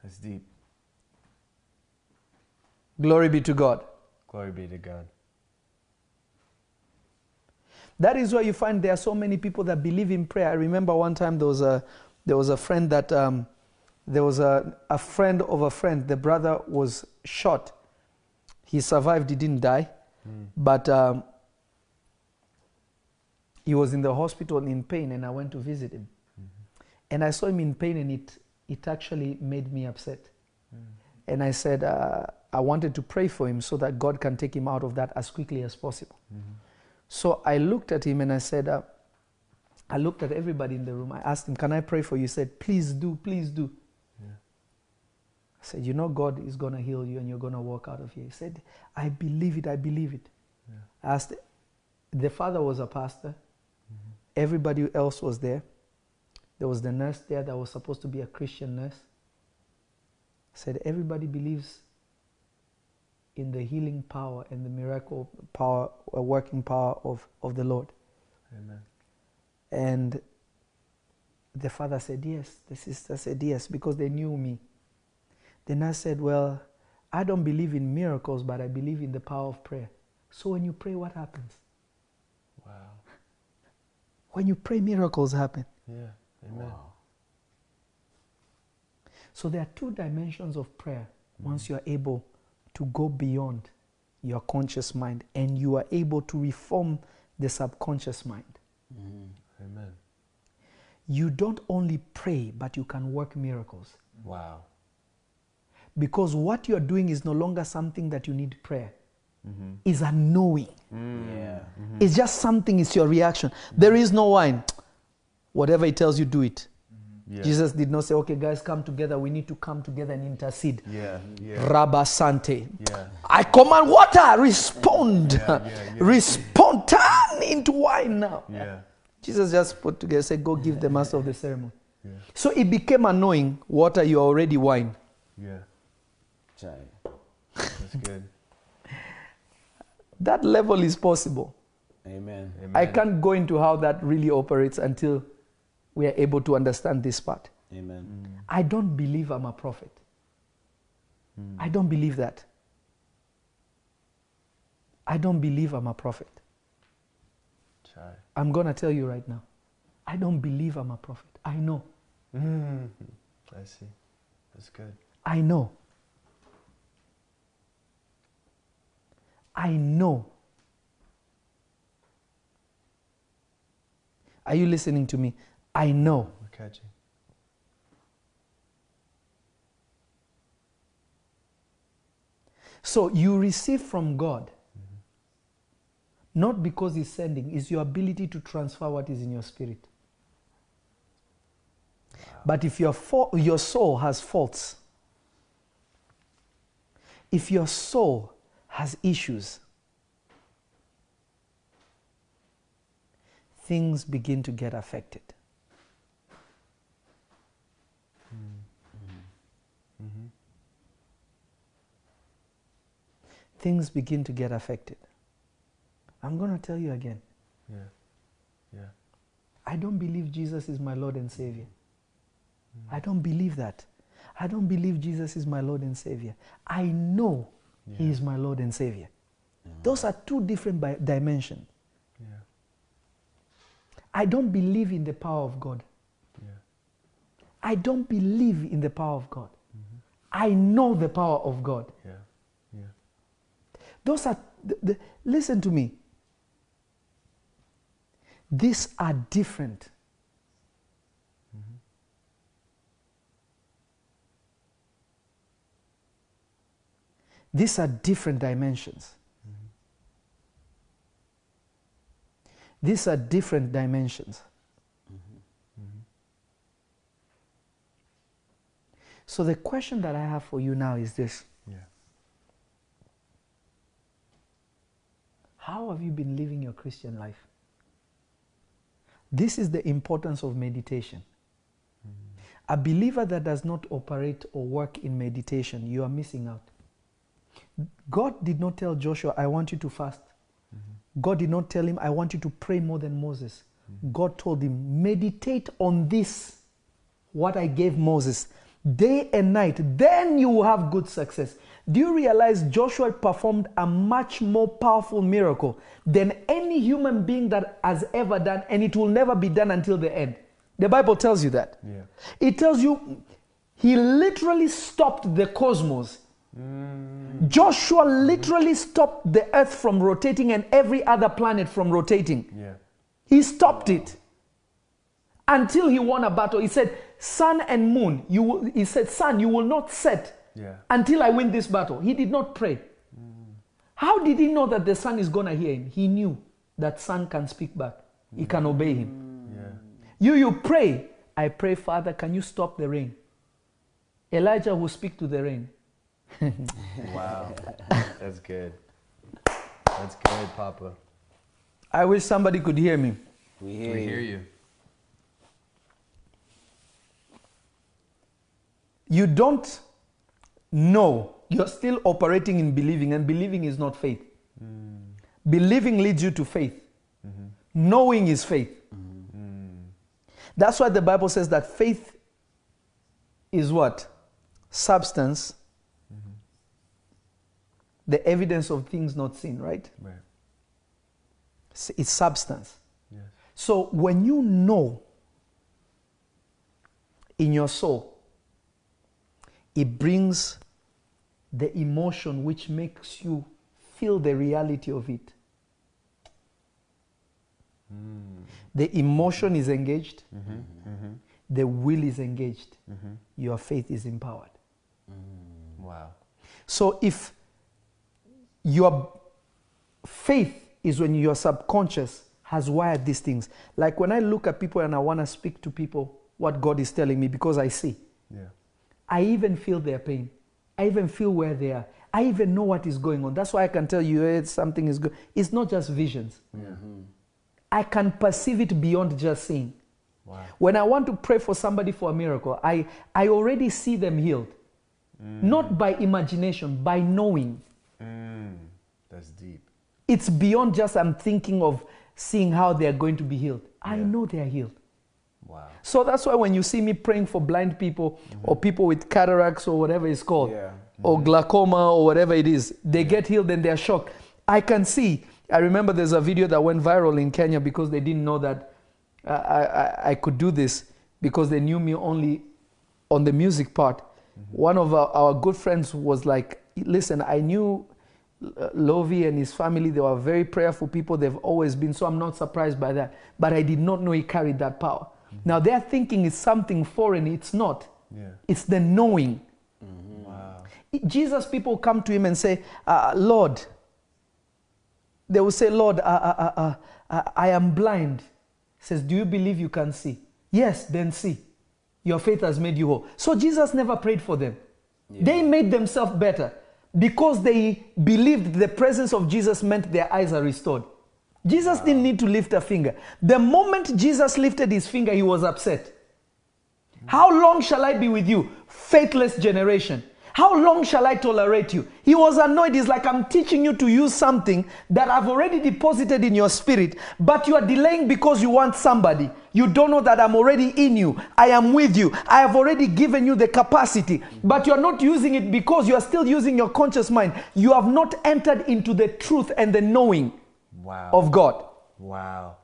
That's deep. Glory be to God. Glory be to God. That is why you find there are so many people that believe in prayer. I remember one time there was a there was a friend that um, there was a, a friend of a friend. The brother was shot. He survived. He didn't die, but um, he was in the hospital in pain, and I went to visit him. And I saw him in pain, and it it actually made me upset. And I said uh, I wanted to pray for him so that God can take him out of that as quickly as possible. So I looked at him and I said, uh, I looked at everybody in the room. I asked him, Can I pray for you? He said, Please do, please do. Yeah. I said, You know, God is going to heal you and you're going to walk out of here. He said, I believe it, I believe it. Yeah. I asked, the father was a pastor, everybody else was there. There was the nurse there that was supposed to be a Christian nurse. I said, Everybody believes in the healing power and the miracle power, uh, working power of, of the Lord. Amen. And the father said, Yes. The sister said, Yes, because they knew me. The nurse said, Well, I don't believe in miracles, but I believe in the power of prayer. So when you pray, what happens? Wow. When you pray, miracles happen. Yeah. Amen. Wow. So there are two dimensions of prayer once you are able to go beyond your conscious mind and you are able to reform the subconscious mind. Mhm. Amen. You don't only pray, but you can work miracles. Wow. Because what you're doing is no longer something that you need prayer. Mm-hmm. Is a knowing. Yeah. It's just something, it's your reaction. There is no wine. Whatever it tells you, do it. Yeah. Jesus did not say, okay, guys, come together. We need to come together and intercede. Yeah. Yeah. Rabba Sante. Yeah. I command water, respond. Yeah, yeah, yeah. respond, turn into wine now. Yeah. Jesus just put together, said, go give the master of the ceremony. Yeah. So it became annoying. Water, you're already wine. Yeah. Chai. That's good. That level is possible. Amen. Amen. I can't go into how that really operates until we are able to understand this part. Amen. I don't believe I'm a prophet. I don't believe that. I don't believe I'm a prophet. Chai. I'm going to tell you right now. I don't believe I'm a prophet. I know. Mm. I see. That's good. I know. I know. Are you listening to me? I know. We're. So you receive from God, mm-hmm. not because He's sending, is your ability to transfer what is in your spirit. But if your, fo- your soul has faults, if your soul has issues, things begin to get affected. Things begin to get affected. I'm going to tell you again. Yeah. Yeah. I don't believe Jesus is my Lord and Savior. Mm. I don't believe that. I don't believe Jesus is my Lord and Savior. I know He is my Lord and Savior. Those are two different bi- dimensions. Yeah. I don't believe in the power of God. Yeah. I don't believe in the power of God. Mm-hmm. I know the power of God. Those are, the, the, listen to me. These are different. These are different dimensions. These are different dimensions. So, the question that I have for you now is this Yeah. How have you been living your Christian life? This is the importance of meditation. A believer that does not operate or work in meditation, you are missing out. God did not tell Joshua, I want you to fast. God did not tell him, I want you to pray more than Moses. God told him, meditate on this, what I gave Moses, day and night. Then you will have good success. Do you realize Joshua performed a much more powerful miracle than any human being that has ever done, and it will never be done until the end? The Bible tells you that. Yeah. It tells you he literally stopped the cosmos. Mm. Joshua literally stopped the earth from rotating and every other planet from rotating. Yeah. He stopped it until he won a battle. He said, Sun and moon, you will, he said, Sun, you will not set Yeah. until I win this battle. He did not pray. How did he know that the sun is going to hear him? He knew that sun can speak back. He can obey him. Yeah. You, you pray. I pray, Father, can you stop the rain? Elijah will speak to the rain. Wow. That's good. That's good, Papa. I wish somebody could hear me. We hear, We you. hear you. You don't know. You're still operating in believing, and believing is not faith. Mm. Believing leads you to faith. Mm-hmm. Knowing is faith. Mm-hmm. That's why the Bible says that faith is what? Substance. Mm-hmm. The evidence of things not seen, right? Right. It's- It's substance. Yes. So when you know in your soul, it brings the emotion which makes you feel the reality of it. Hmm. The emotion is engaged, mm-hmm. Mm-hmm. the will is engaged, mm-hmm. your faith is empowered. Mm. Wow. So if your faith is when your subconscious has wired these things. Like when I look at people and I want to speak to people what God is telling me because I see. Yeah. I even feel their pain. I even feel where they are. I even know what is going on. That's why I can tell you hey, something is good. It's not just visions. I can perceive it beyond just seeing. Wow. When I want to pray for somebody for a miracle, I, I already see them healed. Not by imagination, by knowing. Mm. That's deep. It's beyond just I'm thinking of seeing how they are going to be healed. I know they are healed. Wow. So that's why when you see me praying for blind people mm-hmm. or people with cataracts or whatever it's called, Yeah. or mm-hmm. glaucoma or whatever it is, they get healed and they're shocked. I can see. I remember there's a video that went viral in Kenya because they didn't know that I, I, I could do this because they knew me only on the music part. Mm-hmm. One of our, our good friends was like, Listen, I knew uh, Lovy and his family, they were very prayerful people. They've always been, so I'm not surprised by that. But I did not know he carried that power. Now they're thinking is something foreign. It's not. Yeah. It's the knowing. Wow. Jesus, people come to him and say, uh, Lord, they will say, Lord, uh, uh, uh, uh, I am blind. He says, Do you believe you can see? Yes, then see. Your faith has made you whole. So Jesus never prayed for them. They made themselves better because they believed the presence of Jesus meant their eyes are restored. Jesus didn't need to lift a finger. The moment Jesus lifted his finger, he was upset. How long shall I be with you, faithless generation? How long shall I tolerate you? He was annoyed. He's like, I'm teaching you to use something that I've already deposited in your spirit, but you are delaying because you want somebody. You don't know that I'm already in you. I am with you. I have already given you the capacity, but you're not using it because you are still using your conscious mind. You have not entered into the truth and the knowing Wow. of God. Wow.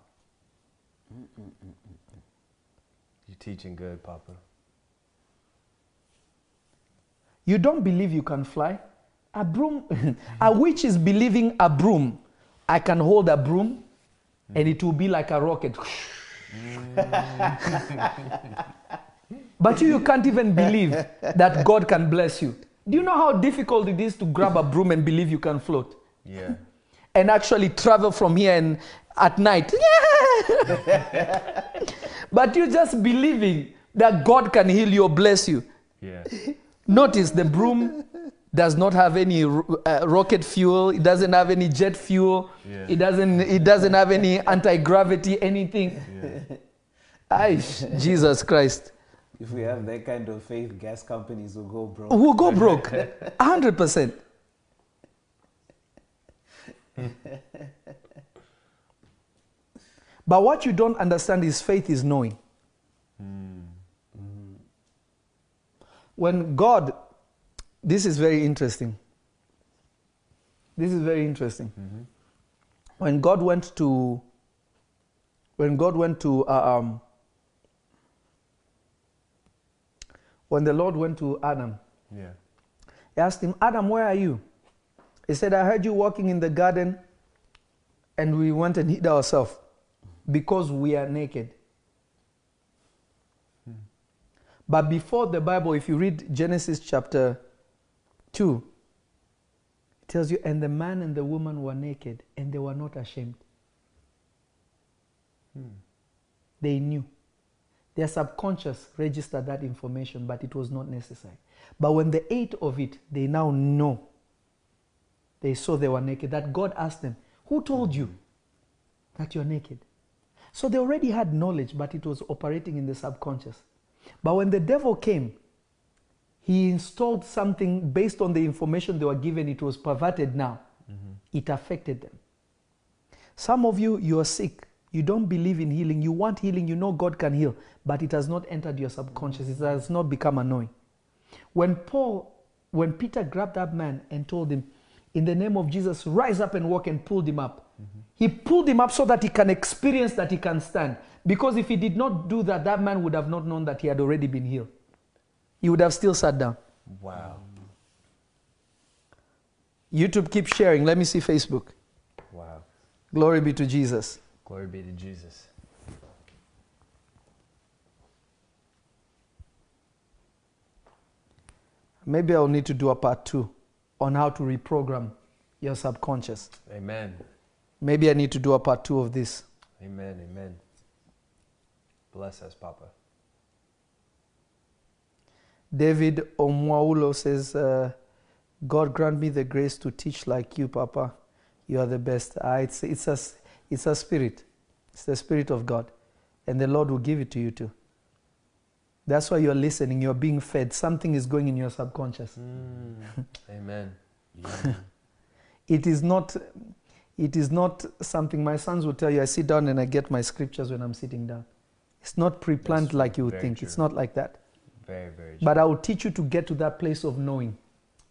You're teaching good, Papa. You don't believe you can fly? A broom, a witch is believing a broom. I can hold a broom and it will be like a rocket. but you, you can't even believe that God can bless you. Do you know how difficult it is to grab a broom and believe you can float? Yeah. And actually travel from here and at night. but you're just believing that God can heal you or bless you. Yeah. Notice the broom does not have any uh, rocket fuel. It doesn't have any jet fuel. Yeah. It doesn't. It doesn't have any anti gravity. Anything. Yeah. Aish, Jesus Christ. If we have that kind of faith, gas companies will go broke. We'll go broke. hundred percent. But what you don't understand is faith is knowing. When God, this is very interesting. This is very interesting. When God went to, when God went to, uh, um, when the Lord went to Adam, Yeah. he asked him, Adam, where are you? He said, I heard you walking in the garden and we went and hid ourselves because we are naked. Hmm. But before the Bible, if you read Genesis chapter 2, it tells you, and the man and the woman were naked and they were not ashamed. Hmm. They knew. Their subconscious registered that information, but it was not necessary. But when they ate of it, they now know. They saw they were naked. That God asked them, Who told you that you're naked? So they already had knowledge, but it was operating in the subconscious. But when the devil came, he installed something based on the information they were given. It was perverted now. Mm-hmm. It affected them. Some of you, you are sick. You don't believe in healing. You want healing. You know God can heal, but it has not entered your subconscious. It has not become annoying. When Paul, when Peter grabbed that man and told him, in the name of Jesus, rise up and walk and pulled him up. He pulled him up so that he can experience that he can stand. Because if he did not do that, that man would have not known that he had already been healed. He would have still sat down. Wow. YouTube, keep sharing. Let me see Facebook. Wow. Glory be to Jesus. Glory be to Jesus. Maybe I'll need to do a part two on how to reprogram your subconscious. Amen. Maybe I need to do a part two of this. Amen. Amen. Bless us, Papa. David Omwaulo says, uh, God grant me the grace to teach like you, Papa. You are the best. Ah, it's, it's, a, it's a spirit. It's the spirit of God. And the Lord will give it to you too. That's why you're listening. You're being fed. Something is going in your subconscious. Amen. It is not. It is not something my sons will tell you. I sit down and I get my scriptures when I'm sitting down. It's not pre-planned That's like you would think. It's not like that. Very, very true. But I will teach you to get to that place of knowing.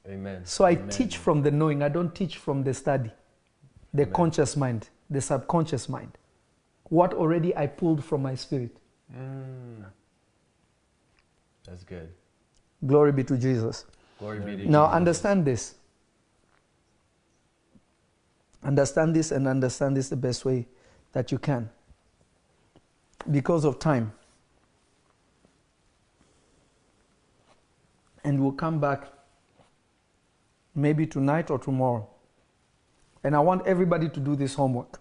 Amen. So I Amen. teach from the knowing. I don't teach from the study, the Amen. conscious mind, the subconscious mind. What already I pulled from my spirit. Mm. That's good. Glory be to Jesus. Glory be to you. Now Jesus. understand this. Understand this and understand this the best way that you can. Because of time. And we'll come back maybe tonight or tomorrow. And I want everybody to do this homework.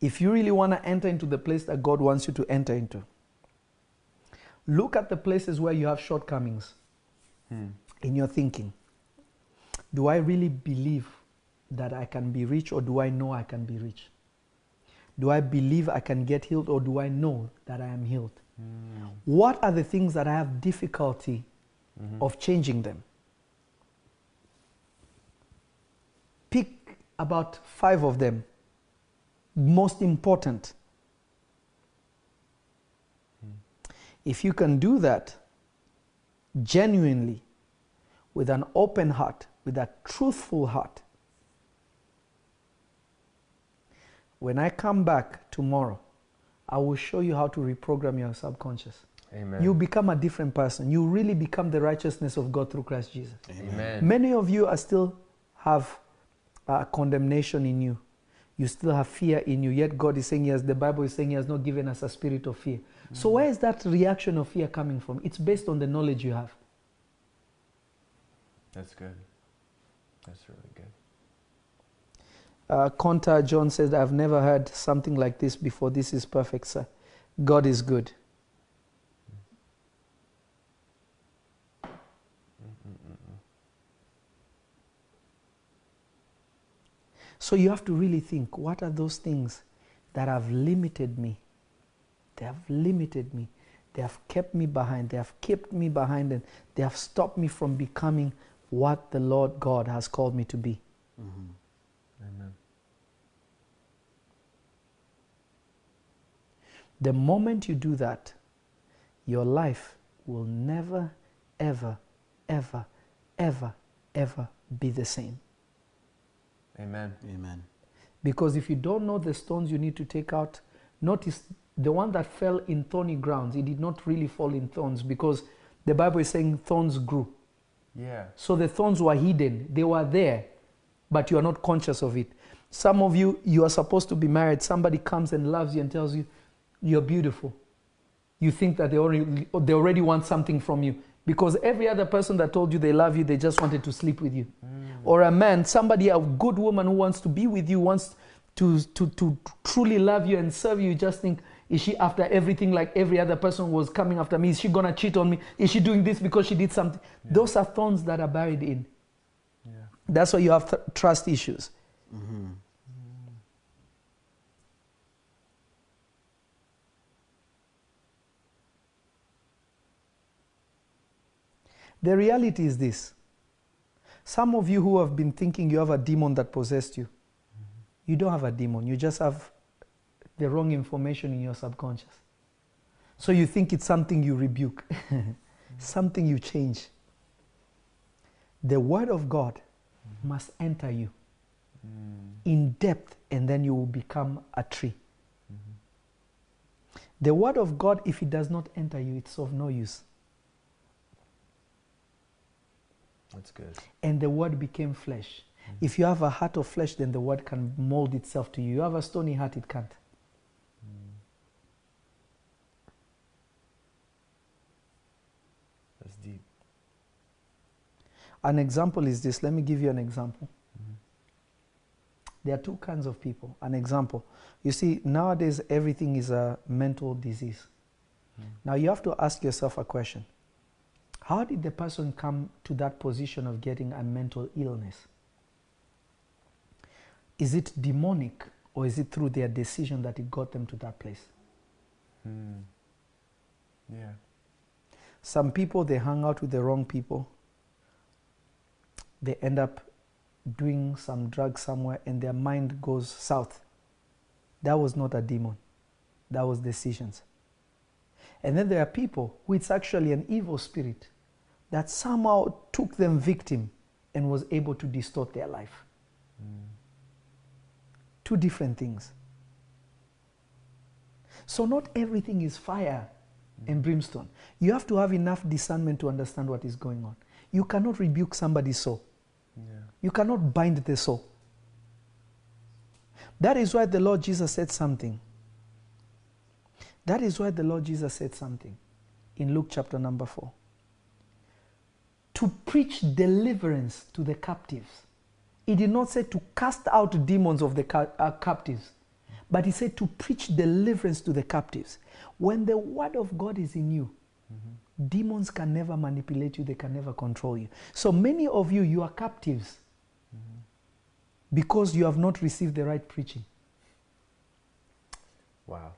If you really want to enter into the place that God wants you to enter into, look at the places where you have shortcomings hmm. in your thinking. Do I really believe that I can be rich or do I know I can be rich? Do I believe I can get healed or do I know that I am healed? Hmm. What are the things that I have difficulty mm-hmm. of changing them? Pick about five of them, most important. If you can do that genuinely, with an open heart, with a truthful heart, when I come back tomorrow, I will show you how to reprogram your subconscious. Amen. You become a different person. You really become the righteousness of God through Christ Jesus. Amen. Many of you are still have uh, condemnation in you. You still have fear in you. Yet God is saying, yes, the Bible is saying He has not given us a spirit of fear. So where is that reaction of fear coming from? It's based on the knowledge you have. That's good. That's really good. Uh, Conta John says, I've never heard something like this before. This is perfect, sir. God is good. So you have to really think what are those things that have limited me? They have limited me. They have kept me behind. They have kept me behind and they have stopped me from becoming what the Lord God has called me to be. Mm-hmm. Amen. The moment you do that, your life will never, ever, ever, ever, ever be the same. Amen. Amen. Because if you don't know the stones you need to take out, notice the one that fell in thorny grounds, it did not really fall in thorns because the Bible is saying thorns grew. Yeah. So the thorns were hidden, they were there, but you are not conscious of it. Some of you, you are supposed to be married. Somebody comes and loves you and tells you, You're beautiful. You think that they already, they already want something from you. Because every other person that told you they love you, they just wanted to sleep with you. Mm. Or a man, somebody, a good woman who wants to be with you, wants to, to, to truly love you and serve you, you just think, is she after everything like every other person was coming after me? Is she gonna cheat on me? Is she doing this because she did something? Those are thorns that are buried in. Yeah. That's why you have th- trust issues. Mm-hmm. The reality is this. Some of you who have been thinking you have a demon that possessed you, mm-hmm. you don't have a demon. You just have the wrong information in your subconscious. So you think it's something you rebuke, something you change. The Word of God must enter you mm. in depth, and then you will become a tree. Mm-hmm. The Word of God, if it does not enter you, it's of no use. That's good. and the word became flesh. Mm. If you have a heart of flesh, then the word can mold itself to you. You have a stony heart, it can't. That's deep. An example is this. Let me give you an example. There are two kinds of people. An example. You see, nowadays everything is a mental disease. Now you have to ask yourself a question How did the person come to that position of getting a mental illness? Is it demonic or is it through their decision that it got them to that place? Hmm. Yeah. Some people, they hang out with the wrong people. They end up doing some drug somewhere and their mind goes south. That was not a demon, that was decisions. And then there are people who it's actually an evil spirit that somehow took them victim and was able to distort their life. Mm. Two different things. So, not everything is fire mm. and brimstone. You have to have enough discernment to understand what is going on. You cannot rebuke somebody's soul. You cannot bind the soul. That is why the Lord Jesus said something. That is why the Lord Jesus said something in Luke chapter number 4. To preach deliverance to the captives. He did not say to cast out demons of the ca- uh, captives, but he said to preach deliverance to the captives. When the word of God is in you, demons can never manipulate you, they can never control you. So many of you, you are captives because you have not received the right preaching. Wow.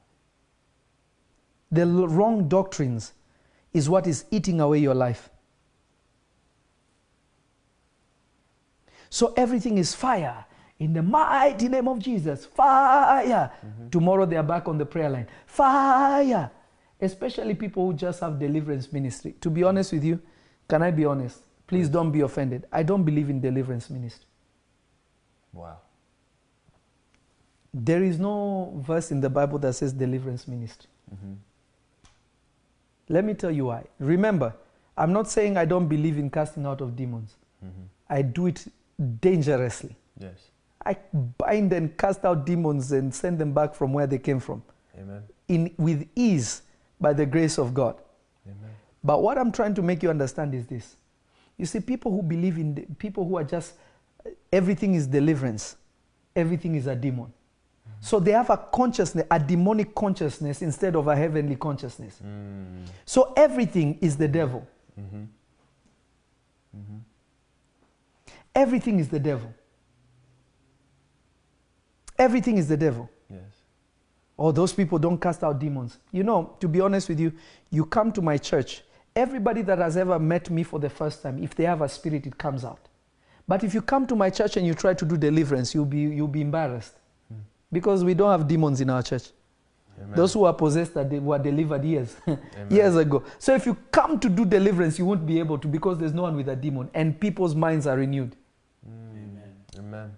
The wrong doctrines is what is eating away your life. So everything is fire. In the mighty name of Jesus, fire. Mm-hmm. Tomorrow they are back on the prayer line. Fire. Especially people who just have deliverance ministry. To be honest with you, can I be honest? Please don't be offended. I don't believe in deliverance ministry. Wow. There is no verse in the Bible that says deliverance ministry. Mm-hmm. Let me tell you why. Remember, I'm not saying I don't believe in casting out of demons. Mm-hmm. I do it dangerously. Yes. I bind and cast out demons and send them back from where they came from Amen. in, with ease by the grace of God. Amen. But what I'm trying to make you understand is this. You see, people who believe in, the, people who are just, everything is deliverance, everything is a demon. So they have a consciousness, a demonic consciousness instead of a heavenly consciousness. Mm. So everything is the devil. Mm-hmm. Everything is the devil. Everything is the devil. Yes. Oh, those people don't cast out demons. You know, to be honest with you, you come to my church, everybody that has ever met me for the first time, if they have a spirit, it comes out. But if you come to my church and you try to do deliverance, you'll be, you'll be embarrassed. Because we don't have demons in our church. Amen. Those who are possessed are they were delivered years, years ago. So if you come to do deliverance, you won't be able to because there's no one with a demon and people's minds are renewed. Amen. Amen.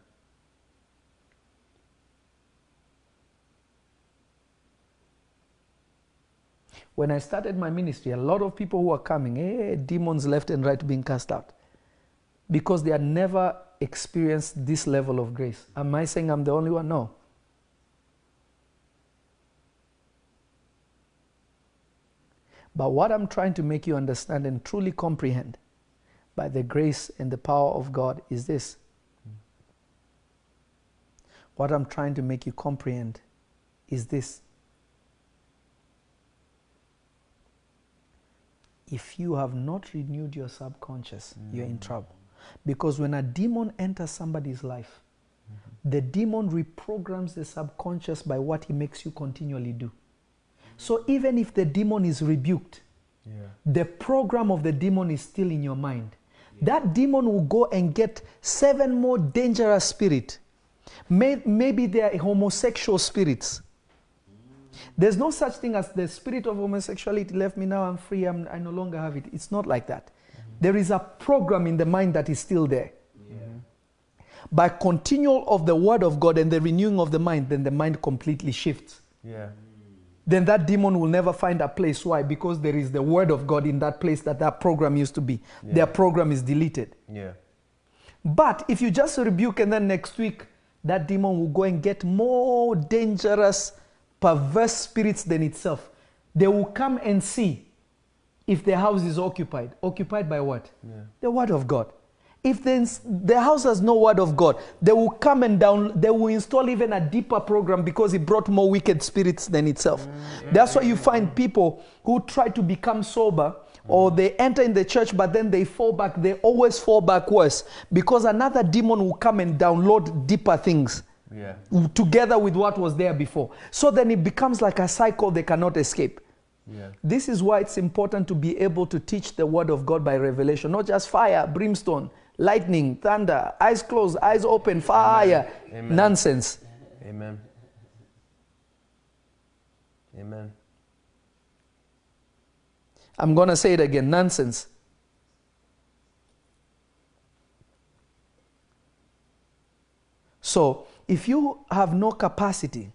When I started my ministry, a lot of people who were coming, eh, demons left and right being cast out because they had never experienced this level of grace. Am I saying I'm the only one? No. But what I'm trying to make you understand and truly comprehend by the grace and the power of God is this. What I'm trying to make you comprehend is this. If you have not renewed your subconscious, you're in mm. trouble. Because when a demon enters somebody's life, the demon reprograms the subconscious by what he makes you continually do. So even if the demon is rebuked, Yeah. the program of the demon is still in your mind. That demon will go and get seven more dangerous spirits. May, maybe they are homosexual spirits. There's no such thing as the spirit of homosexuality left me now, I'm free, I'm, I no longer have it. It's not like that. There is a program in the mind that is still there. Yeah. By continual of the word of God and the renewing of the mind, then the mind completely shifts. Yeah. then that demon will never find a place. Why? Because there is the word of God in that place that that program used to be. Yeah. Their program is deleted. Yeah. But if you just rebuke and then next week that demon will go and get more dangerous, perverse spirits than itself, they will come and see if the house is occupied. Occupied by what? Yeah. The word of God. If the, the house has no word of God, they will come and down, they will install even a deeper program because it brought more wicked spirits than itself. Mm, mm, That's why you mm, find people who try to become sober or they enter in the church, but then they fall back, they always fall back worse because another demon will come and download deeper things Yeah. together with what was there before. So then it becomes like a cycle they cannot escape. Yeah. This is why it's important to be able to teach the word of God by revelation, not just fire, brimstone, lightning, thunder, eyes closed, eyes open, fire. Amen. Nonsense. Amen. Amen. I'm going to say it again nonsense. So, if you have no capacity,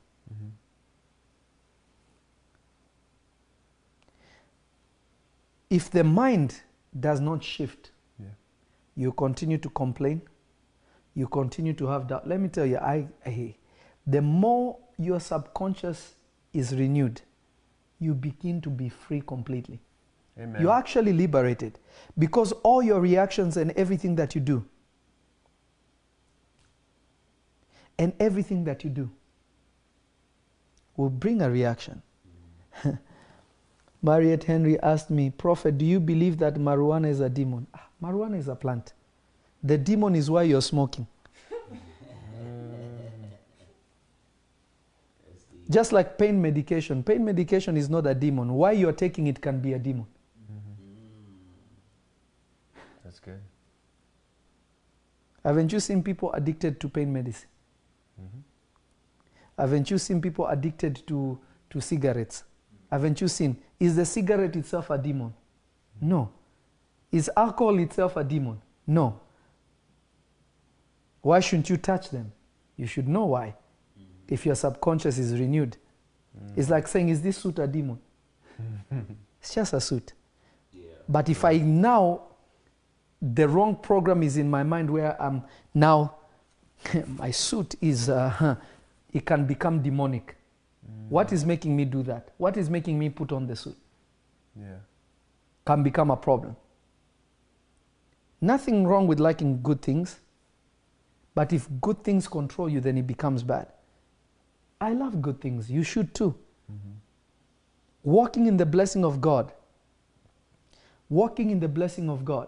if the mind does not shift, Yeah. you continue to complain, you continue to have doubt. Let me tell you, I, I the more your subconscious is renewed, you begin to be free completely. Amen. You're actually liberated because all your reactions and everything that you do, and everything that you do, will bring a reaction. Mariette Henry asked me, Prophet, do you believe that marijuana is a demon? Ah, marijuana is a plant. The demon is why you're smoking. Just like pain medication. Pain medication is not a demon. Why you're taking it can be a demon. That's good. Haven't you seen people addicted to pain medicine? Haven't you seen people addicted to, to cigarettes? Haven't you seen? Is the cigarette itself a demon? No. Is alcohol itself a demon? No. Why shouldn't you touch them? You should know why. If your subconscious is renewed. It's like saying, Is this suit a demon? it's just a suit. Yeah. But if I now, the wrong program is in my mind where I'm now, my suit is, uh, it can become demonic. What is making me do that? What is making me put on the suit? Yeah. Can become a problem. Nothing wrong with liking good things, but if good things control you, then it becomes bad. I love good things. You should too. Mm-hmm. Walking in the blessing of God, walking in the blessing of God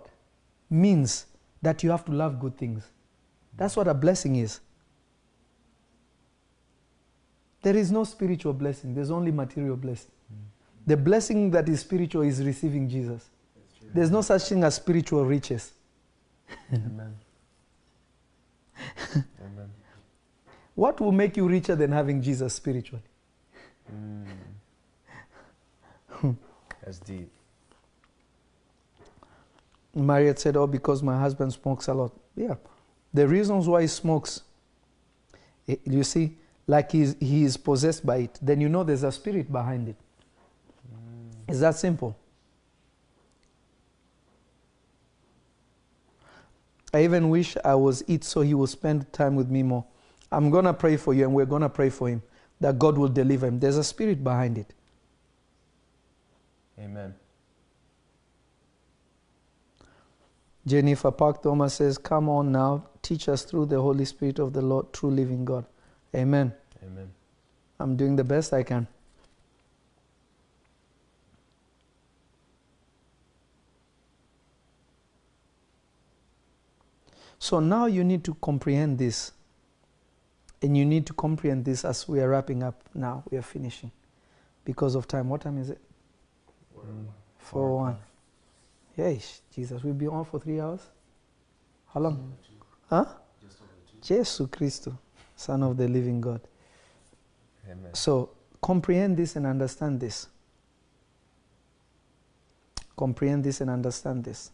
means that you have to love good things. That's what a blessing is. There is no spiritual blessing, there's only material blessing. The blessing that is spiritual is receiving Jesus. There's no such thing as spiritual riches. Amen. Amen. What will make you richer than having Jesus spiritually? That's deep. Marriott said, Oh, because my husband smokes a lot. Yeah. The reasons why he smokes, eh, you see, like he's, he is possessed by it, then you know there's a spirit behind it. Mm. It's that simple. I even wish I was it so he will spend time with me more. I'm going to pray for you and we're going to pray for him that God will deliver him. There's a spirit behind it. Amen. Jennifer Park Thomas says, Come on now, teach us through the Holy Spirit of the Lord, true living God. Amen. Amen. I'm doing the best I can. So now you need to comprehend this. And you need to comprehend this as we are wrapping up now. We are finishing. Because of time. What time is it? 4 1. Yes, Jesus. We'll be on for three hours? How long? Huh? Jesus Christ, Son of the living God. Amen. So comprehend this and understand this. Comprehend this and understand this.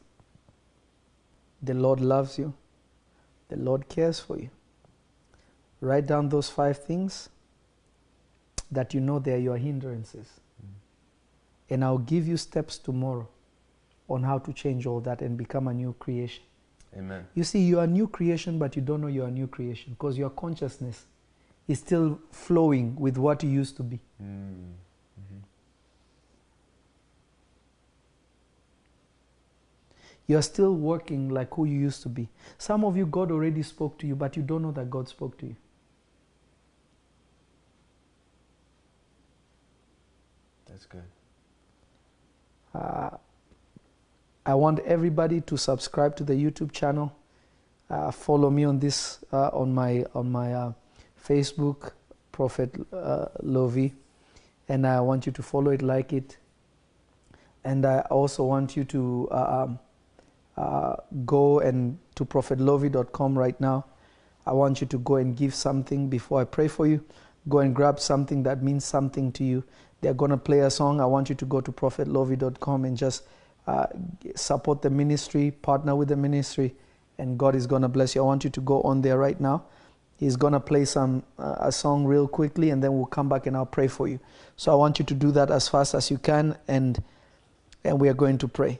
The Lord loves you. The Lord cares for you. Write down those five things that you know they are your hindrances. Mm. And I'll give you steps tomorrow on how to change all that and become a new creation. Amen. You see, you are a new creation, but you don't know you're a new creation because your consciousness is still flowing with what you used to be. Mm. You're still working like who you used to be. Some of you, God already spoke to you, but you don't know that God spoke to you. That's good. Uh, I want everybody to subscribe to the YouTube channel. Uh, follow me on this uh, on my on my uh, Facebook, Prophet uh, Lovy, and I want you to follow it, like it, and I also want you to uh, um, uh, go and to prophetlovy.com right now. I want you to go and give something before I pray for you. Go and grab something that means something to you. They're to play a song. I want you to go to prophetlovy.com and just uh, support the ministry, partner with the ministry, and God is going to bless you. I want you to go on there right now. He's going to play some uh, a song real quickly, and then we'll come back and I'll pray for you. So I want you to do that as fast as you can, and and we are going to pray.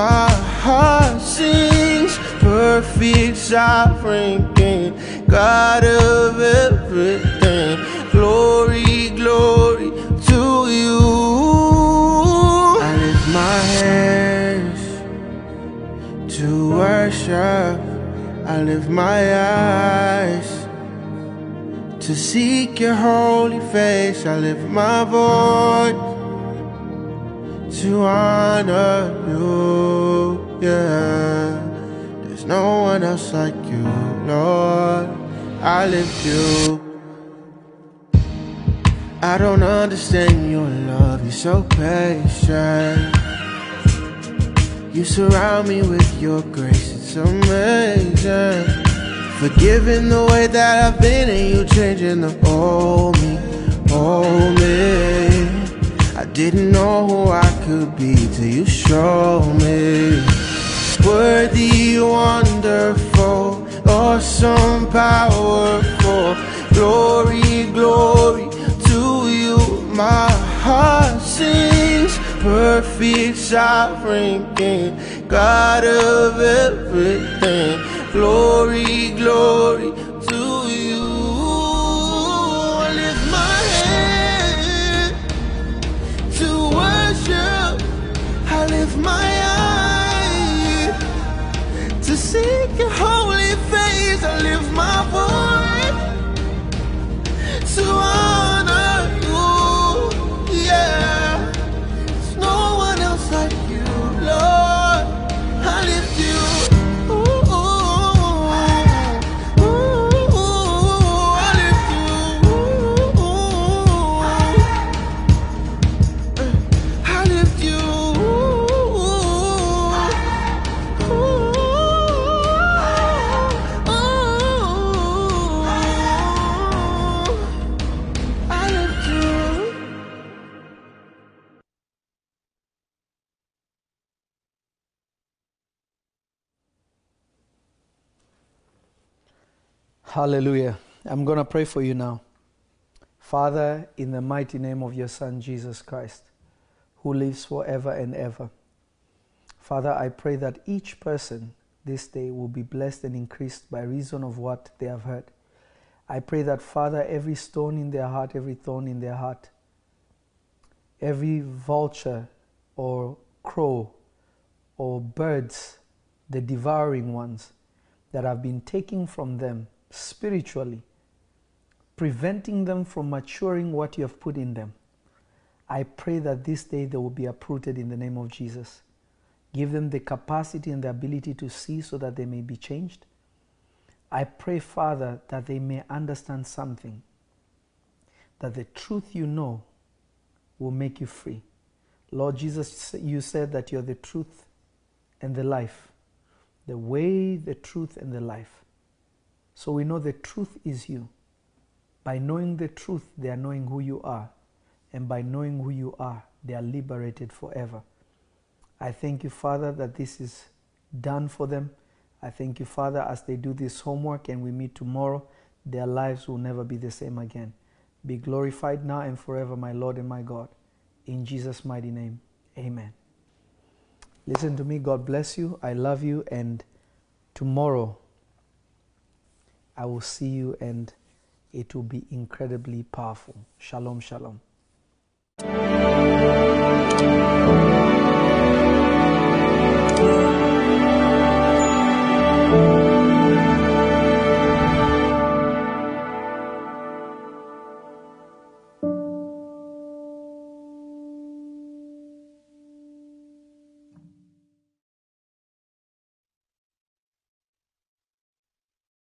My heart sings, perfect, sovereign King, God of everything. Glory, glory to you. I lift my hands to worship. I lift my eyes to seek your holy face. I lift my voice to honor you. Yeah, there's no one else like you, Lord. I lift you. I don't understand your love, you're so patient. You surround me with your grace, it's amazing. Forgiving the way that I've been and you changing the old me, old me. I didn't know who I could be till you showed me. Worthy, wonderful, awesome, powerful. Glory, glory to you. My heart sings, perfect, sovereign King, God of everything. Glory, glory Your holy face, I lift my voice honor Hallelujah. I'm going to pray for you now. Father, in the mighty name of your Son, Jesus Christ, who lives forever and ever. Father, I pray that each person this day will be blessed and increased by reason of what they have heard. I pray that, Father, every stone in their heart, every thorn in their heart, every vulture or crow or birds, the devouring ones that have been taken from them spiritually, preventing them from maturing what you have put in them. I pray that this day they will be uprooted in the name of Jesus. Give them the capacity and the ability to see so that they may be changed. I pray, Father, that they may understand something that the truth you know will make you free. Lord Jesus, you said that you're the truth and the life, the way, the truth, and the life. So we know the truth is you. By knowing the truth, they are knowing who you are. And by knowing who you are, they are liberated forever. I thank you, Father, that this is done for them. I thank you, Father, as they do this homework and we meet tomorrow, their lives will never be the same again. Be glorified now and forever, my Lord and my God. In Jesus' mighty name, amen. Listen to me. God bless you. I love you. And tomorrow, I will see you and it will be incredibly powerful. Shalom, shalom.